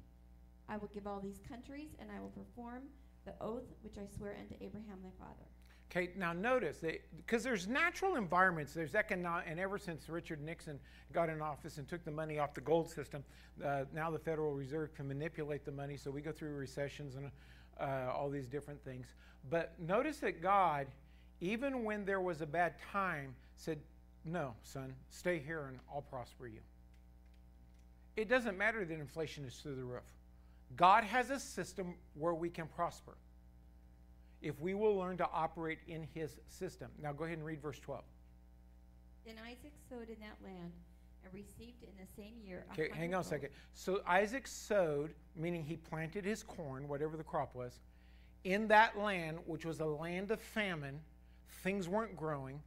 I will give all these countries, and I will perform the oath which I swear unto Abraham thy father. Okay, now notice that because there's natural environments, there's economic, and ever since Richard Nixon got in office and took the money off the gold system, uh, now the Federal Reserve can manipulate the money, so we go through recessions and uh, all these different things. But notice that God, even when there was a bad time, said, No, son, stay here and I'll prosper you. It doesn't matter that inflation is through the roof. God has a system where we can prosper. If we will learn to operate in his system. Now go ahead and read verse 12. Then Isaac sowed in that land and received in the same year. Okay, hang on a second. So Isaac sowed, meaning he planted his corn, whatever the crop was, in that land, which was a land of famine. Things weren't growing.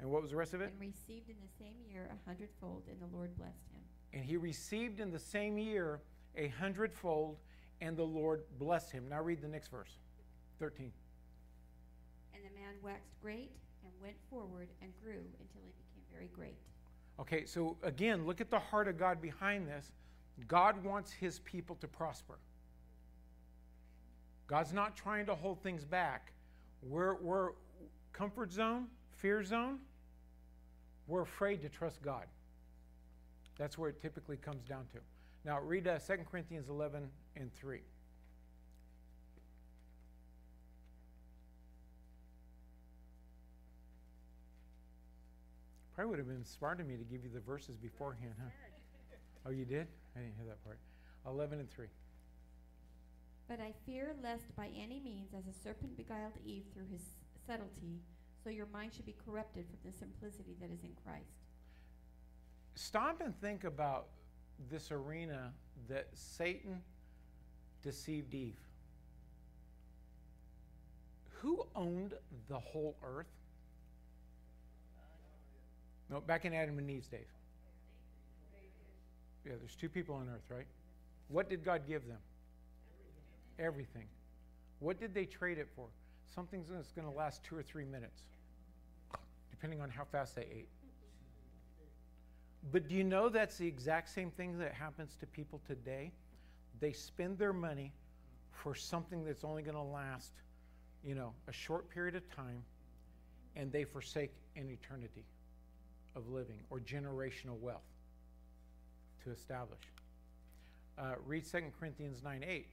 And what was the rest of it? And received in the same year a hundredfold, and the Lord blessed him. And he received in the same year a hundredfold, and the Lord blessed him. Now read the next verse 13. And the man waxed great and went forward and grew until he became very great. Okay, so again, look at the heart of God behind this. God wants his people to prosper. God's not trying to hold things back. We're, we're comfort zone, fear zone. We're afraid to trust God. That's where it typically comes down to. Now, read uh, 2 Corinthians 11 and 3. Probably would have been smart of me to give you the verses beforehand, huh? Oh, you did? I didn't hear that part. 11 and 3. But I fear lest by any means, as a serpent beguiled Eve through his subtlety, so your mind should be corrupted from the simplicity that is in Christ. Stop and think about this arena that Satan deceived Eve. Who owned the whole earth? No, back in Adam and Eve's days. Yeah, there's two people on earth, right? What did God give them? Everything. What did they trade it for? Something that's going to last two or three minutes, depending on how fast they ate. But do you know that's the exact same thing that happens to people today? They spend their money for something that's only going to last, you know, a short period of time, and they forsake an eternity of living or generational wealth to establish. Uh, read 2 Corinthians 9 8.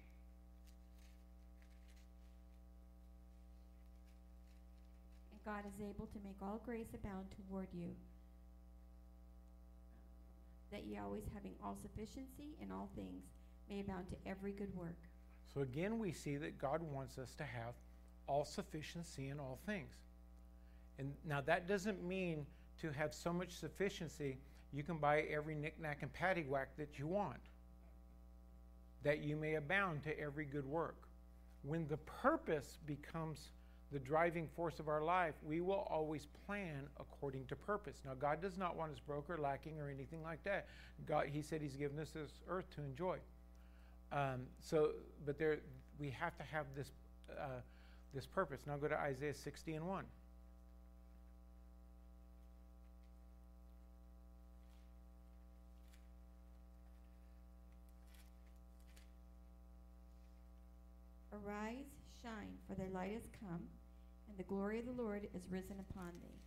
And God is able to make all grace abound toward you, that ye always having all sufficiency in all things may abound to every good work. So again, we see that God wants us to have all sufficiency in all things. And now that doesn't mean to have so much sufficiency you can buy every knick-knack and paddywhack that you want, that you may abound to every good work. When the purpose becomes the driving force of our life, we will always plan according to purpose. Now, God does not want us broke or lacking or anything like that. God, He said He's given us this earth to enjoy. Um, so, but there, we have to have this, uh, this purpose. Now go to Isaiah 60 and 1. Arise, shine, for thy light is come, and the glory of the Lord is risen upon thee.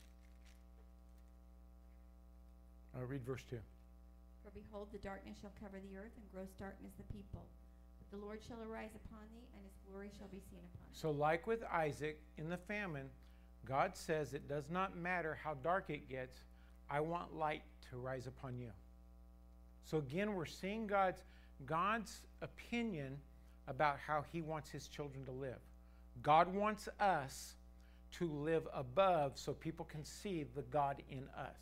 Uh, read verse 2. For behold, the darkness shall cover the earth, and gross darkness the people. But the Lord shall arise upon thee, and his glory shall be seen upon thee. So, like with Isaac in the famine, God says it does not matter how dark it gets, I want light to rise upon you. So, again, we're seeing God's, God's opinion about how he wants his children to live. God wants us to live above so people can see the God in us.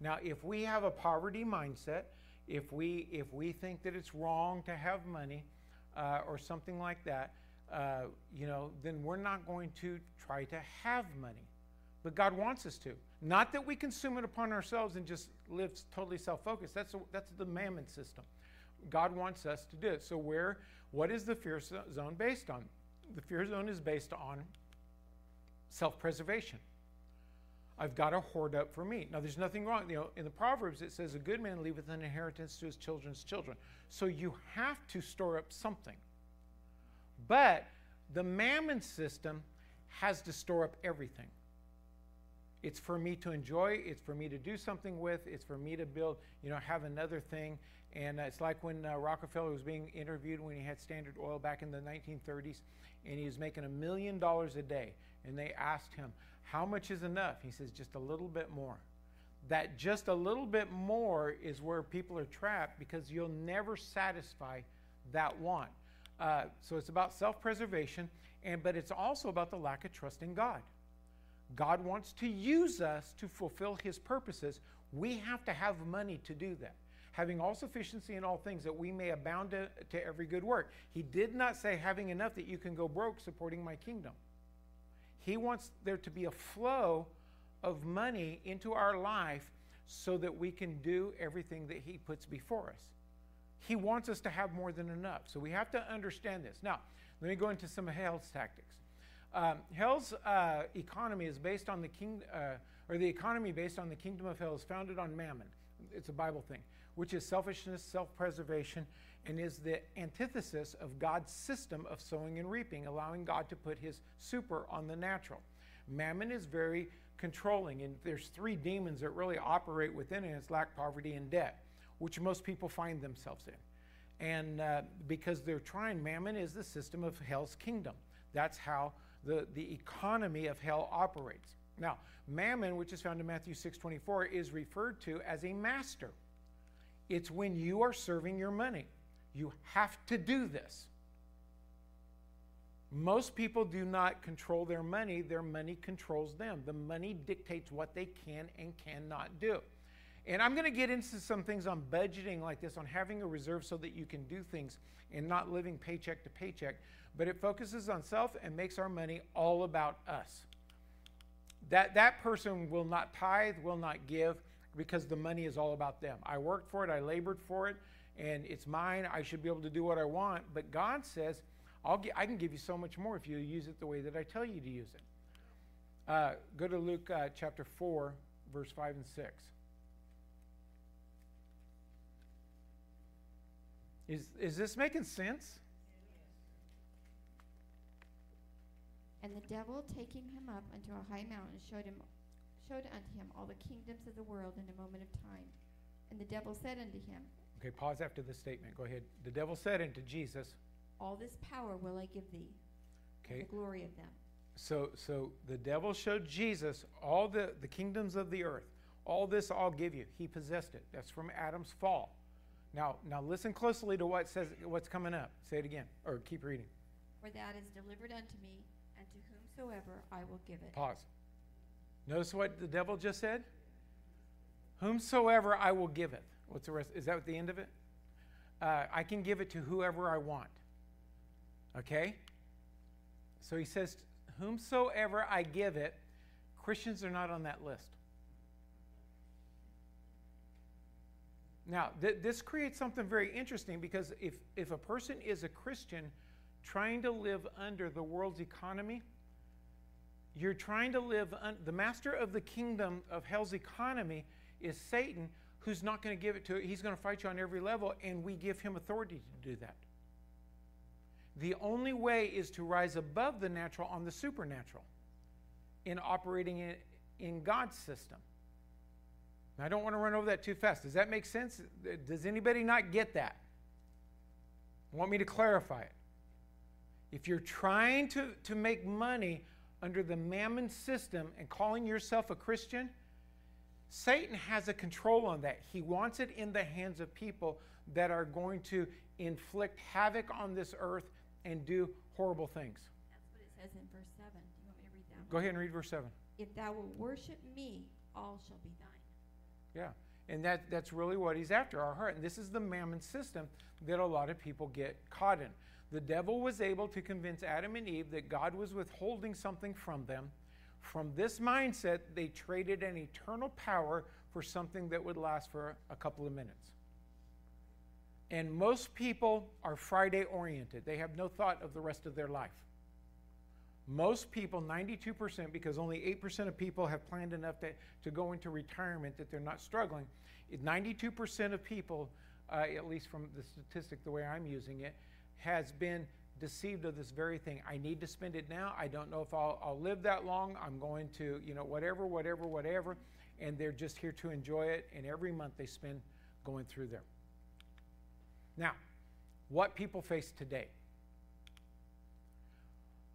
Now, if we have a poverty mindset, if we if we think that it's wrong to have money uh, or something like that, uh, you know, then we're not going to try to have money. But God wants us to. Not that we consume it upon ourselves and just live totally self-focused. That's that's the mammon system. God wants us to do it. So where what is the fear zone based on? The fear zone is based on self-preservation. I've got to hoard up for me. Now, there's nothing wrong. You know, in the Proverbs, it says, "A good man leaveth an inheritance to his children's children." So you have to store up something. But the mammon system has to store up everything. It's for me to enjoy. It's for me to do something with. It's for me to build. You know, have another thing. And uh, it's like when uh, Rockefeller was being interviewed when he had Standard Oil back in the 1930s, and he was making a million dollars a day. And they asked him, How much is enough? He says, Just a little bit more. That just a little bit more is where people are trapped because you'll never satisfy that want. Uh, so it's about self preservation, and, but it's also about the lack of trust in God. God wants to use us to fulfill his purposes. We have to have money to do that. Having all sufficiency in all things that we may abound to, to every good work. He did not say having enough that you can go broke supporting my kingdom. He wants there to be a flow of money into our life so that we can do everything that He puts before us. He wants us to have more than enough. So we have to understand this. Now, let me go into some of hell's tactics. Um, hell's uh, economy is based on the king, uh, or the economy based on the kingdom of hell is founded on mammon. It's a Bible thing, which is selfishness, self-preservation, and is the antithesis of God's system of sowing and reaping, allowing God to put His super on the natural. Mammon is very controlling, and there's three demons that really operate within it. It's lack, poverty, and debt which most people find themselves in. And uh, because they're trying, mammon is the system of hell's kingdom. That's how the, the economy of hell operates. Now, mammon, which is found in Matthew 6:24, is referred to as a master. It's when you are serving your money. You have to do this. Most people do not control their money, their money controls them. The money dictates what they can and cannot do. And I'm going to get into some things on budgeting like this, on having a reserve so that you can do things and not living paycheck to paycheck. But it focuses on self and makes our money all about us. That, that person will not tithe, will not give, because the money is all about them. I worked for it, I labored for it, and it's mine. I should be able to do what I want. But God says, I'll get, I can give you so much more if you use it the way that I tell you to use it. Uh, go to Luke uh, chapter 4, verse 5 and 6. Is, is this making sense? And the devil, taking him up unto a high mountain, showed him showed unto him all the kingdoms of the world in a moment of time. And the devil said unto him, Okay, pause after this statement. Go ahead. The devil said unto Jesus, All this power will I give thee, okay, the glory of them. so so the devil showed Jesus all the, the kingdoms of the earth. All this I'll give you. He possessed it. That's from Adam's fall. Now, now listen closely to what says what's coming up. Say it again, or keep reading. For that is delivered unto me, and to whomsoever I will give it. Pause. Notice what the devil just said. Whomsoever I will give it. What's the rest? Is that the end of it? Uh, I can give it to whoever I want. Okay. So he says, whomsoever I give it. Christians are not on that list. Now, th- this creates something very interesting because if, if a person is a Christian trying to live under the world's economy, you're trying to live, un- the master of the kingdom of hell's economy is Satan, who's not going to give it to it. He's going to fight you on every level, and we give him authority to do that. The only way is to rise above the natural on the supernatural in operating in, in God's system. I don't want to run over that too fast. Does that make sense? Does anybody not get that? Want me to clarify it? If you're trying to, to make money under the mammon system and calling yourself a Christian, Satan has a control on that. He wants it in the hands of people that are going to inflict havoc on this earth and do horrible things. That's what it says in verse 7. Do you want me to read that? Go ahead and read verse 7. If thou wilt worship me, all shall be thine. Yeah. And that, that's really what he's after, our heart. And this is the mammon system that a lot of people get caught in. The devil was able to convince Adam and Eve that God was withholding something from them. From this mindset, they traded an eternal power for something that would last for a couple of minutes. And most people are Friday oriented, they have no thought of the rest of their life. Most people, 92%, because only 8% of people have planned enough to, to go into retirement that they're not struggling. 92% of people, uh, at least from the statistic, the way I'm using it, has been deceived of this very thing. I need to spend it now. I don't know if I'll, I'll live that long. I'm going to, you know, whatever, whatever, whatever. And they're just here to enjoy it. And every month they spend going through there. Now, what people face today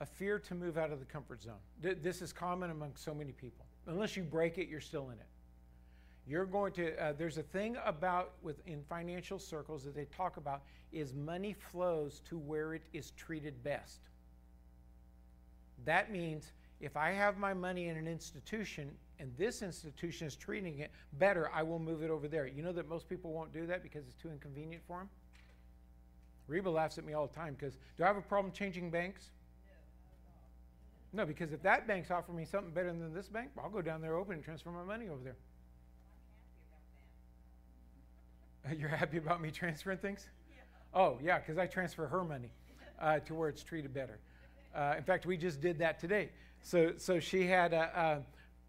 a fear to move out of the comfort zone. This is common among so many people. Unless you break it, you're still in it. You're going to, uh, there's a thing about within financial circles that they talk about is money flows to where it is treated best. That means if I have my money in an institution and this institution is treating it better, I will move it over there. You know that most people won't do that because it's too inconvenient for them? Reba laughs at me all the time because do I have a problem changing banks? No, because if that bank's offering me something better than this bank, I'll go down there, open, and transfer my money over there. [LAUGHS] You're happy about me transferring things? Yeah. Oh, yeah, because I transfer her money uh, to where it's treated better. Uh, in fact, we just did that today. So, so she had a,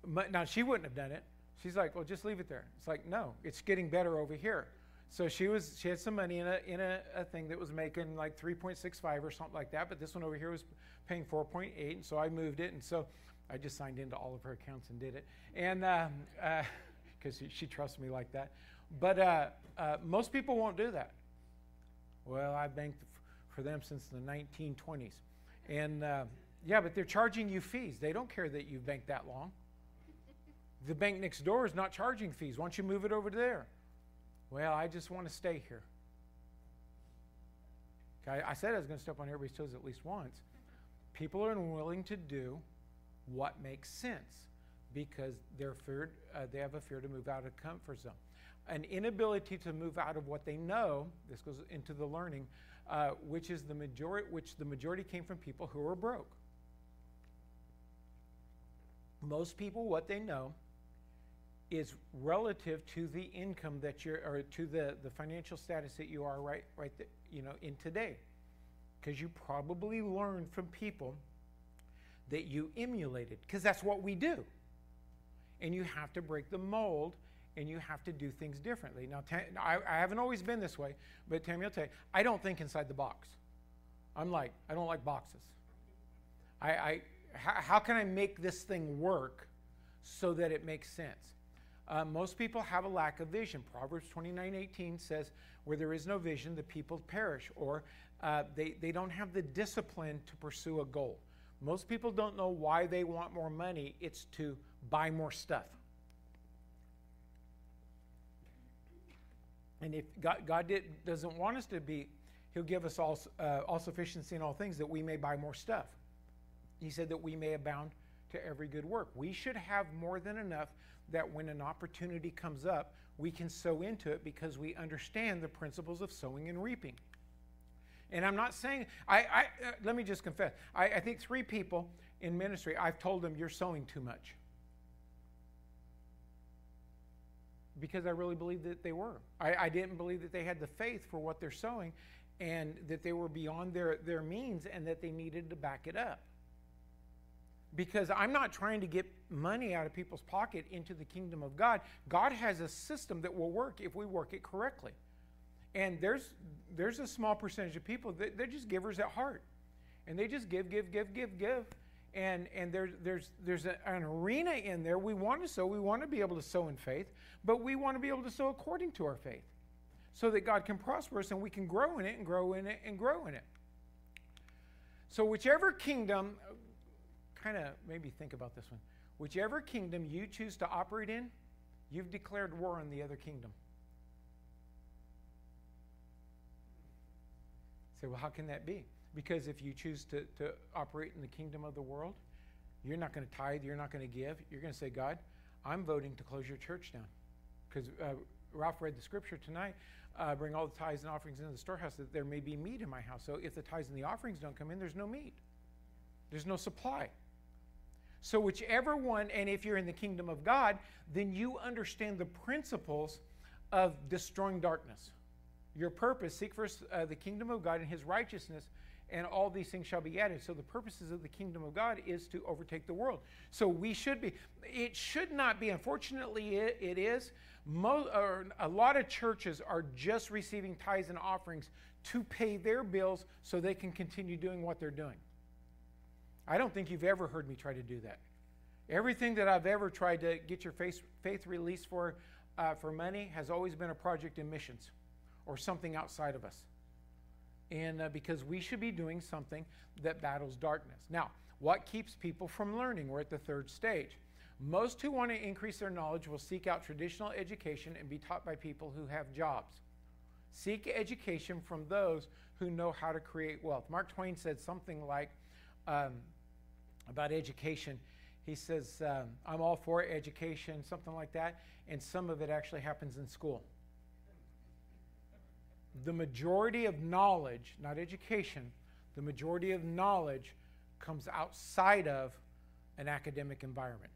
a, now she wouldn't have done it. She's like, well, just leave it there. It's like, no, it's getting better over here. So she was she had some money in a in a, a thing that was making like 3.65 or something like that, but this one over here was paying 4.8, and so I moved it, and so I just signed into all of her accounts and did it, and because um, uh, [LAUGHS] she, she, trusts me like that. But uh, uh, most people won't do that. Well, I banked for them since the 1920s, and uh, yeah, but they're charging you fees. They don't care that you've banked that long. The bank next door is not charging fees. Why don't you move it over there? Well, I just want to stay here. Okay, I said I was going to step on everybody's toes at least once. People are unwilling to do what makes sense because they're feared, uh, they have a fear to move out of comfort zone. An inability to move out of what they know, this goes into the learning, uh, which is the majority, which the majority came from people who were broke. Most people, what they know is relative to the income that you're, or to the, the financial status that you are right, right, the, you know, in today. Because you probably learned from people that you emulated, because that's what we do. And you have to break the mold and you have to do things differently. Now, I, I haven't always been this way, but Tammy, I'll tell you, I don't think inside the box. I'm like, I don't like boxes. I, I how, how can I make this thing work so that it makes sense? Uh, most people have a lack of vision. Proverbs 29 18 says, Where there is no vision, the people perish, or uh, they, they don't have the discipline to pursue a goal. Most people don't know why they want more money, it's to buy more stuff. And if God, God did, doesn't want us to be, He'll give us all, uh, all sufficiency in all things that we may buy more stuff. He said that we may abound to every good work. We should have more than enough that when an opportunity comes up, we can sow into it because we understand the principles of sowing and reaping. And I'm not saying, I, I uh, let me just confess, I, I think three people in ministry, I've told them, you're sowing too much. Because I really believed that they were. I, I didn't believe that they had the faith for what they're sowing and that they were beyond their, their means and that they needed to back it up because I'm not trying to get money out of people's pocket into the kingdom of God. God has a system that will work if we work it correctly. And there's there's a small percentage of people that they're just givers at heart. And they just give, give, give, give, give. And and there, there's there's a, an arena in there. We want to sow, we want to be able to sow in faith, but we want to be able to sow according to our faith. So that God can prosper us and we can grow in it and grow in it and grow in it. So whichever kingdom kind of maybe think about this one. Whichever kingdom you choose to operate in, you've declared war on the other kingdom. Say, well, how can that be? Because if you choose to, to operate in the kingdom of the world, you're not going to tithe, you're not going to give. You're going to say, God, I'm voting to close your church down. Because uh, Ralph read the scripture tonight uh, bring all the tithes and offerings into the storehouse that there may be meat in my house. So if the tithes and the offerings don't come in, there's no meat, there's no supply. So, whichever one, and if you're in the kingdom of God, then you understand the principles of destroying darkness. Your purpose, seek first uh, the kingdom of God and his righteousness, and all these things shall be added. So, the purposes of the kingdom of God is to overtake the world. So, we should be, it should not be, unfortunately, it, it is. Mo, a lot of churches are just receiving tithes and offerings to pay their bills so they can continue doing what they're doing. I don't think you've ever heard me try to do that. Everything that I've ever tried to get your faith, faith released for, uh, for money has always been a project in missions or something outside of us. And uh, because we should be doing something that battles darkness. Now, what keeps people from learning? We're at the third stage. Most who want to increase their knowledge will seek out traditional education and be taught by people who have jobs. Seek education from those who know how to create wealth. Mark Twain said something like um, about education. He says, um, I'm all for education, something like that, and some of it actually happens in school. The majority of knowledge, not education, the majority of knowledge comes outside of an academic environment.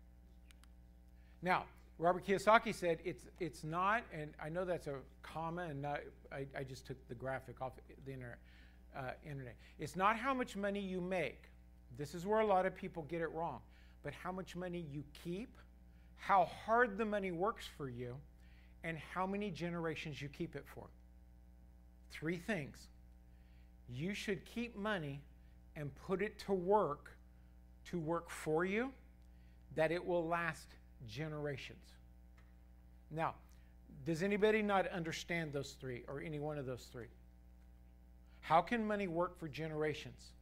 Now, Robert Kiyosaki said it's, it's not, and I know that's a comma, and not, I, I just took the graphic off the internet, uh, internet. It's not how much money you make. This is where a lot of people get it wrong. But how much money you keep, how hard the money works for you, and how many generations you keep it for. Three things. You should keep money and put it to work to work for you that it will last generations. Now, does anybody not understand those three or any one of those three? How can money work for generations?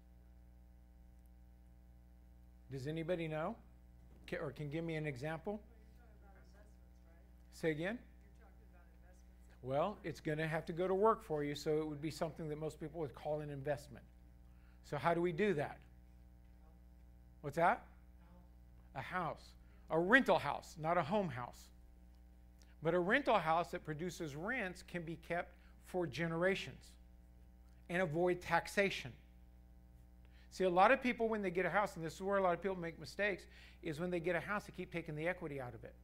Does anybody know? Or can give me an example? Say again? Well, it's going to have to go to work for you, so it would be something that most people would call an investment. So, how do we do that? What's that? A house. A rental house, not a home house. But a rental house that produces rents can be kept for generations and avoid taxation. See, a lot of people, when they get a house, and this is where a lot of people make mistakes, is when they get a house, they keep taking the equity out of it.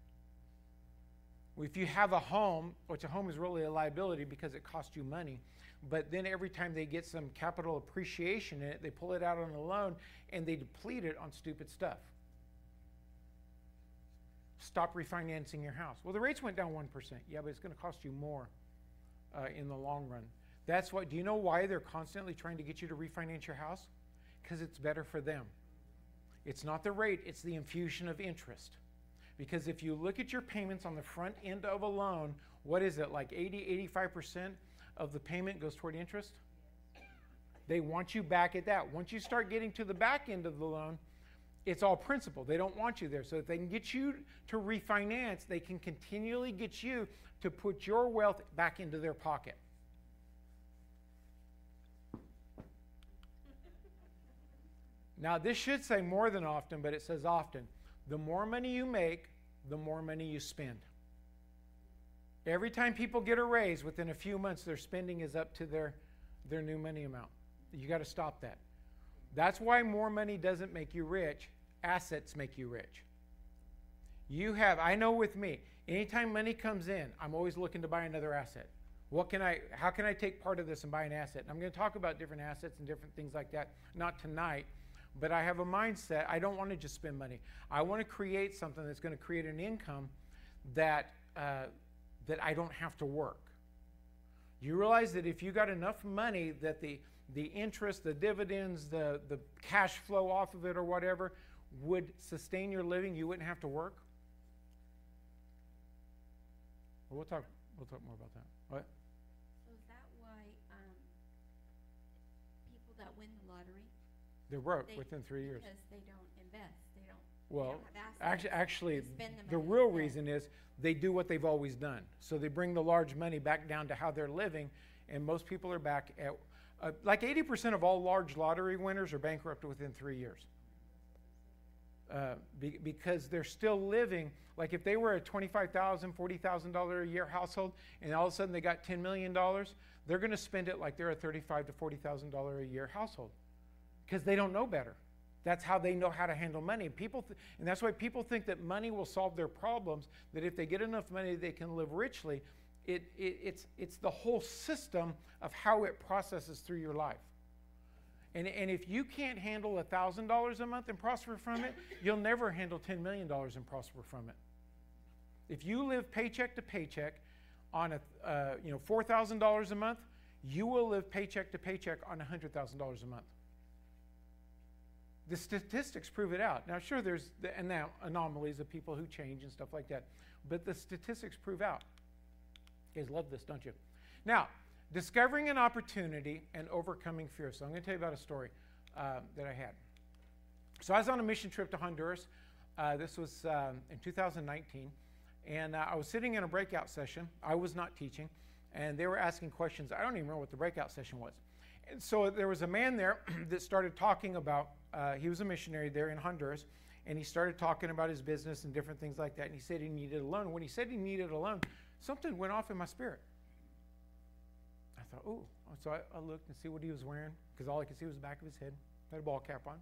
If you have a home, which a home is really a liability because it costs you money, but then every time they get some capital appreciation in it, they pull it out on a loan and they deplete it on stupid stuff. Stop refinancing your house. Well, the rates went down 1%. Yeah, but it's going to cost you more uh, in the long run. That's what, do you know why they're constantly trying to get you to refinance your house? Because it's better for them. It's not the rate, it's the infusion of interest. Because if you look at your payments on the front end of a loan, what is it, like 80, 85% of the payment goes toward interest? They want you back at that. Once you start getting to the back end of the loan, it's all principal. They don't want you there. So if they can get you to refinance, they can continually get you to put your wealth back into their pocket. Now, this should say more than often, but it says often. The more money you make, the more money you spend. Every time people get a raise, within a few months, their spending is up to their, their new money amount. You got to stop that. That's why more money doesn't make you rich, assets make you rich. You have, I know with me, anytime money comes in, I'm always looking to buy another asset. What can I, how can I take part of this and buy an asset? And I'm going to talk about different assets and different things like that, not tonight, but I have a mindset. I don't want to just spend money. I want to create something that's going to create an income that, uh, that I don't have to work. You realize that if you got enough money that the, the interest, the dividends, the, the cash flow off of it or whatever would sustain your living, you wouldn't have to work? Well, we'll talk, we'll talk more about that. What? So is that why um, people that win the lottery, They're broke They- within three years. because they don't invest, they don't, they Well, don't have assets. Actually, actually, spend the the money real reason is they do what they've always done. So they bring the large money back down to how they're living, and most people are back at, uh, like 80% of all large lottery winners are bankrupt within three years. Uh, be, because they're still living, like if they were a $25,000, $40,000 a year household, and all of a sudden they got $10 million, they're going to spend it like they're a $35,000 to $40,000 a year household because they don't know better. That's how they know how to handle money. People, th- and that's why people think that money will solve their problems. That if they get enough money, they can live richly. It, it, it's, it's the whole system of how it processes through your life. And, and if you can't handle $1,000 a month and prosper from it, you'll never handle $10 million and prosper from it. If you live paycheck to paycheck on a, uh, you know, $4,000 a month, you will live paycheck to paycheck on $100,000 a month. The statistics prove it out. Now, sure, there's the ana- anomalies of people who change and stuff like that, but the statistics prove out. You guys love this, don't you? Now, discovering an opportunity and overcoming fear. So, I'm going to tell you about a story uh, that I had. So, I was on a mission trip to Honduras Uh, this was um, in 2019. And uh, I was sitting in a breakout session. I was not teaching. And they were asking questions. I don't even remember what the breakout session was. So there was a man there [CLEARS THROAT] that started talking about, uh, he was a missionary there in Honduras. And he started talking about his business and different things like that. And he said he needed a loan. When he said he needed a loan, something went off in my spirit. I thought, oh. So I, I looked and see what he was wearing because all I could see was the back of his head. Had a ball cap on.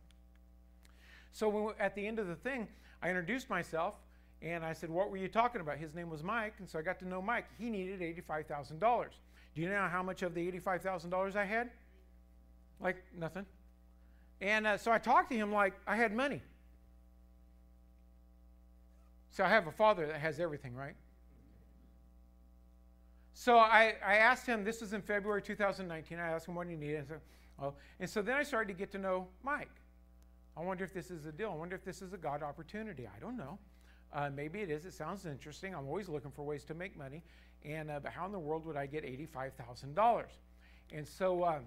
So when, at the end of the thing, I introduced myself and I said, What were you talking about? His name was Mike. And so I got to know Mike. He needed $85,000. Do you know how much of the $85,000 I had? Like nothing. And uh, so I talked to him like I had money. So I have a father that has everything, right? So I, I asked him, this was in February 2019, I asked him what he needed. And so, oh, and so then I started to get to know Mike. I wonder if this is a deal. I wonder if this is a God opportunity. I don't know. Uh, maybe it is. It sounds interesting. I'm always looking for ways to make money. And uh, but how in the world would I get $85,000? And so uh,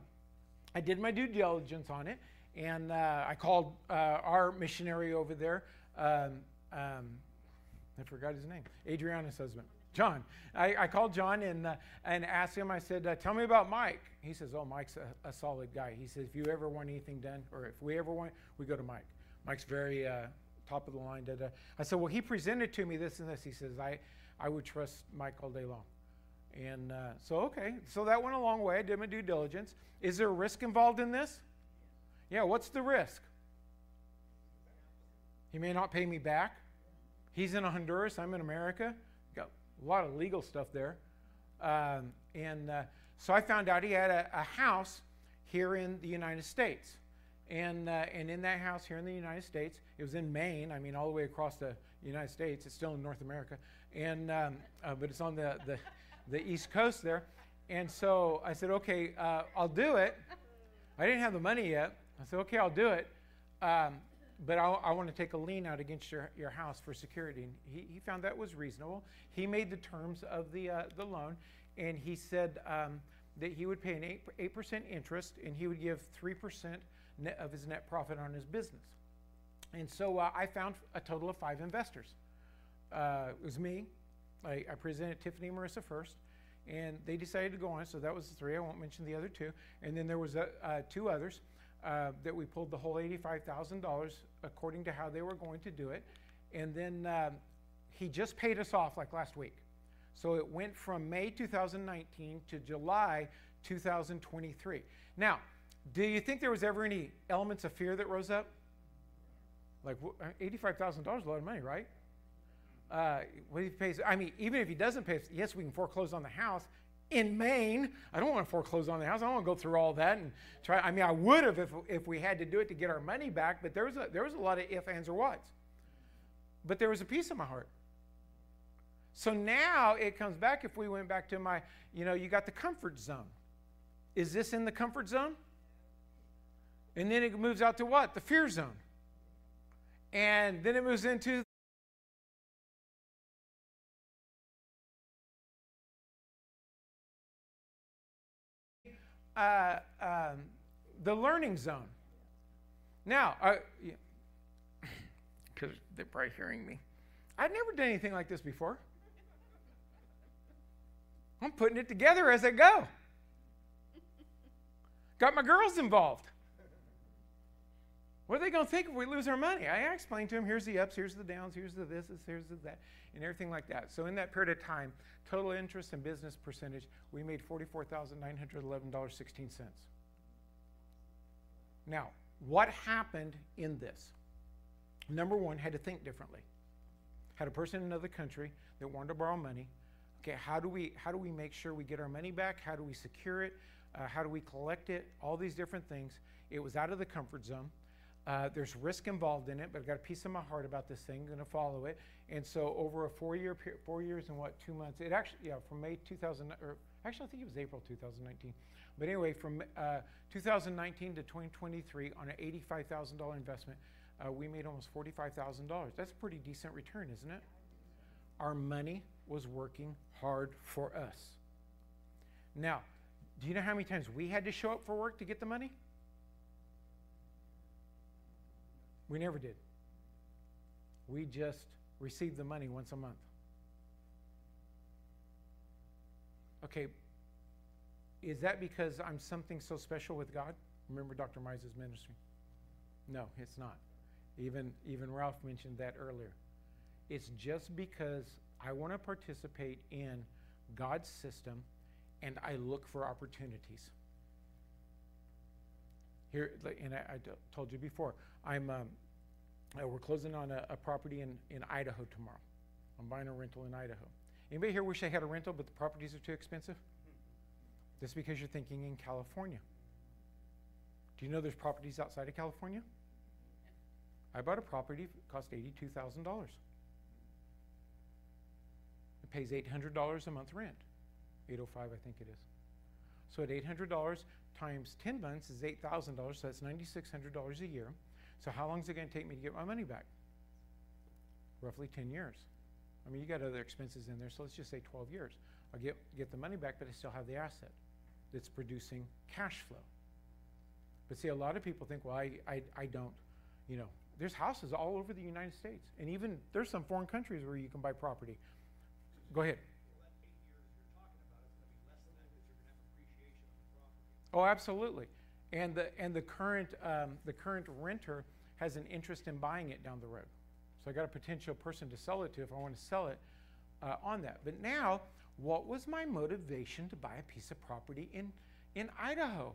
I did my due diligence on it. And uh, I called uh, our missionary over there. Um, um, I forgot his name. Adriana's husband. John. I, I, called John and, uh, and asked him, I said, uh, Tell me about Mike. He says, Oh, Mike's a, a, solid guy. He says, If you ever want anything done, or if we ever want, we go to Mike. Mike's very uh, top of the line. Da, da. I said, Well, he presented to me this and this. He says, I, I would trust Mike all day long. And uh, so, okay. So that went a long way. I did my due diligence. Is there a risk involved in this? Yeah, what's the risk? He may not pay me back. He's in Honduras, I'm in America Got a lot of legal stuff there. Um, and uh, so I found out he had a, a, house here in the United States. And, uh, and in that house here in the United States, it was in Maine, I mean, all the way across the United States. It's still in North America. And, um, uh, but it's on the, the, the East Coast there. And so I said, okay, uh, I'll do it. I didn't have the money yet. I said, okay, I'll do it. Um, but I, I, want to take a lien out against your, your house for security. And he, he found that was reasonable. He made the terms of the, uh, the loan, and he said um, that he would pay an 8, 8% interest and he would give 3% of his net profit on his business. And so uh, I found a total of five investors. Uh, it was me. I, I presented Tiffany and Marissa first, and they decided to go on. So that was the three. I won't mention the other two. And then there was uh, uh two others uh, that we pulled the whole $85,000 according to how they were going to do it. And then um, he just paid us off like last week. So it went from May 2019 to July 2023. Now, do you think there was ever any elements of fear that rose up? Like $85,000 is a lot of money, right? Uh, what if he pays? I mean, even if he doesn't pay, yes, we can foreclose on the house in Maine. I don't want to foreclose on the house. I don't want to go through all that and try. I mean, I would have if, if we had to do it to get our money back, but there was a, there was a lot of if, ands, or whats. But there was a peace in my heart. So now it comes back if we went back to my, you know, you got the comfort zone. Is this in the comfort zone? And then it moves out to what? The fear zone. And then it moves into uh, um, the learning zone. Now, because uh, [LAUGHS] they're probably hearing me, I've never done anything like this before. I'm putting it together as I go. Got my girls involved. What are they going to think if we lose our money? I explained to them here's the ups, here's the downs, here's the this, here's the that, and everything like that. So, in that period of time, total interest and business percentage, we made $44,911.16. Now, what happened in this? Number one, had to think differently. Had a person in another country that wanted to borrow money. Okay, how do we how do we make sure we get our money back? How do we secure it? Uh, how do we collect it? All these different things. It was out of the comfort zone. Uh, there's risk involved in it, but I've got a peace of my heart about this thing. I'm Going to follow it, and so over a four-year period, four years and what, two months? It actually, yeah, from May 2000, or actually I think it was April 2019. But anyway, from uh, 2019 to 2023, on an $85,000 investment, uh, we made almost $45,000. That's a pretty decent return, isn't it? Our money was working hard for us. Now, do you know how many times we had to show up for work to get the money? We never did. we just receive the money once a month. Okay, is that because I'm something so special with God? Remember Dr. Mises' ministry? No, it's not. Even, even Ralph mentioned that earlier. It's just because I want to participate in God's system and I look for opportunities. Here, and I, I told you before, I'm, um, uh, we're closing on a, a, property in, in Idaho tomorrow. I'm buying a rental in Idaho. Anybody here wish they had a rental, but the properties are too expensive? Just because you're thinking in California. Do you know there's properties outside of California? I bought a property, it cost $82,000. It pays $800 a month rent. 805 I think it is. So at $800 times 10 months is $8,000, so that's $9,600 a year. So how long is it going to take me to get my money back? Roughly 10 years. I mean, you got other expenses in there, so let's just say 12 years. I'll get, get the money back, but I still have the asset that's producing cash flow. But see, a lot of people think, well, I, I, I don't, you know, there's houses all over the United States. And even there's some foreign countries where you can buy property. Go ahead. Oh, absolutely. And the, and the, current, um, the current renter has an interest in buying it down the road. So I got a potential person to sell it to if I want to sell it uh, on that. But now, what was my motivation to buy a piece of property in, in Idaho?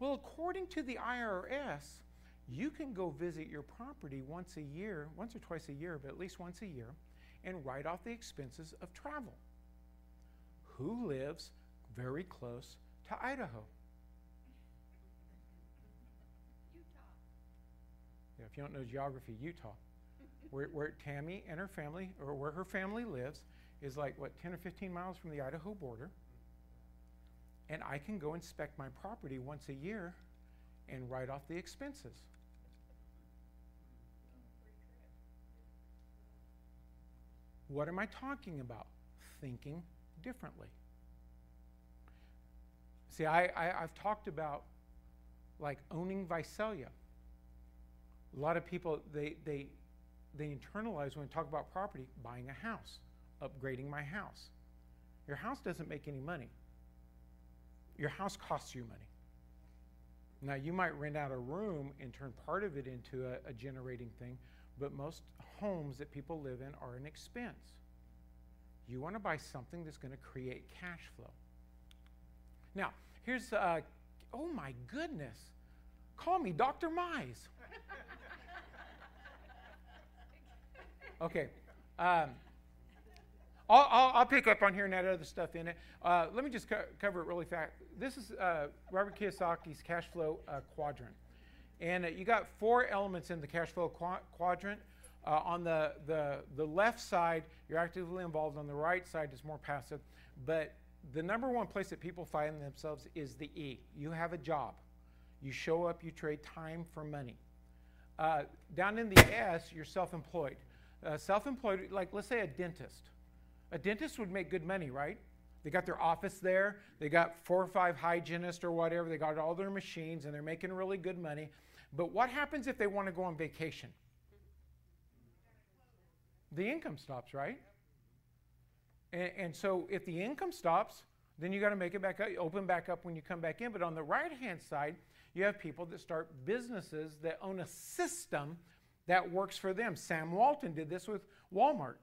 Well, according to the IRS, you can go visit your property once a year, once or twice a year, but at least once a year, and write off the expenses of travel. Who lives very close to Idaho? Utah. Yeah, if you don't know geography, Utah, [LAUGHS] where, where Tammy and her family, or where her family lives, is like, what, 10 or 15 miles from the Idaho border. And I can go inspect my property once a year and write off the expenses. What am I talking about? Thinking differently. See, I, I, have talked about like owning Visalia. A lot of people, they, they, they internalize when we talk about property, buying a house, upgrading my house. Your house doesn't make any money. Your house costs you money. Now, you might rent out a room and turn part of it into a, a generating thing, but most homes that people live in are an expense. You want to buy something that's going to create cash flow. Now, here's, uh, oh my goodness. Call me Dr. Mize. [LAUGHS] Okay. Um, I'll, I'll, I'll, pick up on here and add other stuff in it. Uh, let me just co- cover it really fast. This is uh, Robert Kiyosaki's cash flow uh, quadrant. And uh, you got four elements in the cash flow qu- quadrant. Uh, on the, the, the left side, you're actively involved. On the right side, it's more passive. But the number one place that people find themselves is the E. You have a job. You show up, you trade time for money. Uh, down in the S, you're self employed. Uh, self employed, like let's say a dentist. A dentist would make good money, right? They got their office there, they got four or five hygienists or whatever, they got all their machines, and they're making really good money. But what happens if they want to go on vacation? The income stops, right? And, and so if the income stops, then you got to make it back up, open back up when you come back in. But on the right hand side, you have people that start businesses that own a system that works for them. Sam Walton did this with Walmart.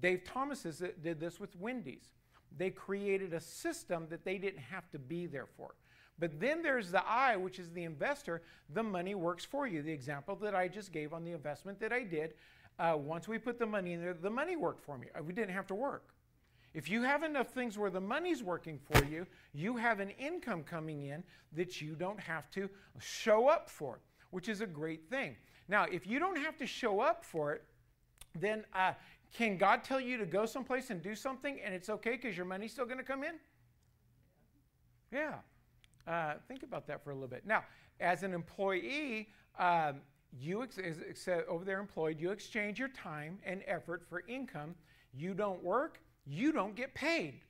Dave Thomas did this with Wendy's. They created a system that they didn't have to be there for. But then there's the I, which is the investor. The money works for you. The example that I just gave on the investment that I did uh, once we put the money in there, the money worked for me. Uh, we didn't have to work. If you have enough things where the money's working for you, you have an income coming in that you don't have to show up for, which is a great thing. Now, if you don't have to show up for it, then uh, can God tell you to go someplace and do something and it's okay because your money's still going to come in? Yeah. Uh, think about that for a little bit. Now, as an employee, um, you over there employed, you exchange your time and effort for income. You don't work, you don't get paid.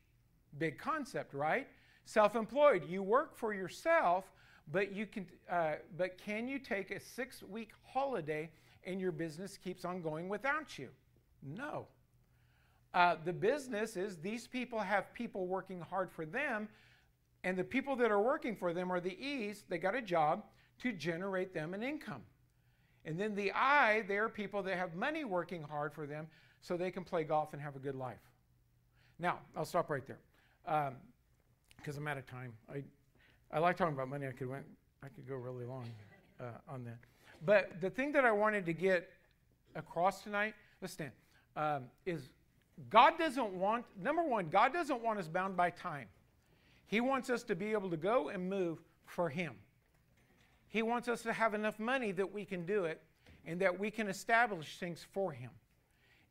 Big concept, right? Self employed, you work for yourself, but you can. Uh, but can you take a six-week holiday and your business keeps on going without you? No. Uh, the business is these people have people working hard for them, and the people that are working for them are the E's. They got a job to generate them an income. And then the I, they're people that have money working hard for them so they can play golf and have a good life. Now, I'll stop right there because um, I'm out of time. I, I like talking about money. I could, went, I could go really long uh, on that. But the thing that I wanted to get across tonight, let's stand, um, is God doesn't want, number one, God doesn't want us bound by time. He wants us to be able to go and move for Him. He wants us to have enough money that we can do it and that we can establish things for Him.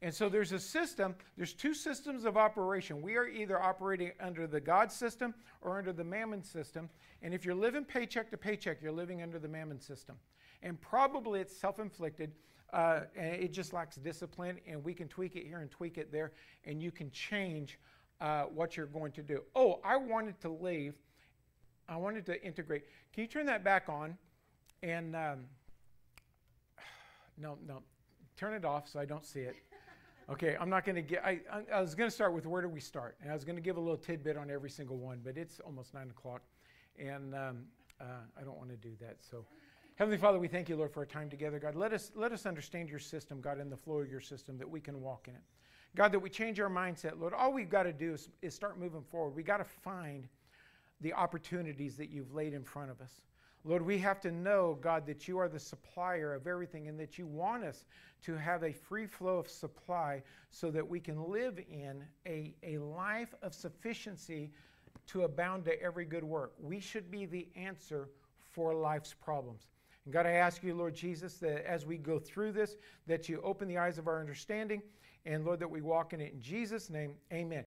And so there's a system, there's two systems of operation. We are either operating under the God system or under the mammon system. And if you're living paycheck to paycheck, you're living under the mammon system. And probably it's self inflicted uh, and it just lacks discipline, and we can tweak it here and tweak it there, and you can change uh, what you're going to do. Oh, I wanted to leave. I wanted to integrate. Can you turn that back on? And um, [SIGHS] no, no, turn it off so I don't see it. [LAUGHS] Okay, I'm not going to get. I, I, I was going to start with where do we start, and I was going to give a little tidbit on every single one, but it's almost nine o'clock, and um, uh, I don't want to do that. So. Heavenly Father, we thank you, Lord, for our time together. God, let us, let us understand your system, God, in the flow of your system, that we can walk in it. God, that we change our mindset, Lord. All we've got to do is, is start moving forward. we got to find the opportunities that you've laid in front of us. Lord, we have to know, God, that you are the supplier of everything and that you want us to have a free flow of supply so that we can live in a, a life of sufficiency to abound to every good work. We should be the answer for life's problems. And God, I ask you, Lord Jesus, that as we go through this, that you open the eyes of our understanding, and Lord, that we walk in it in Jesus' name. Amen.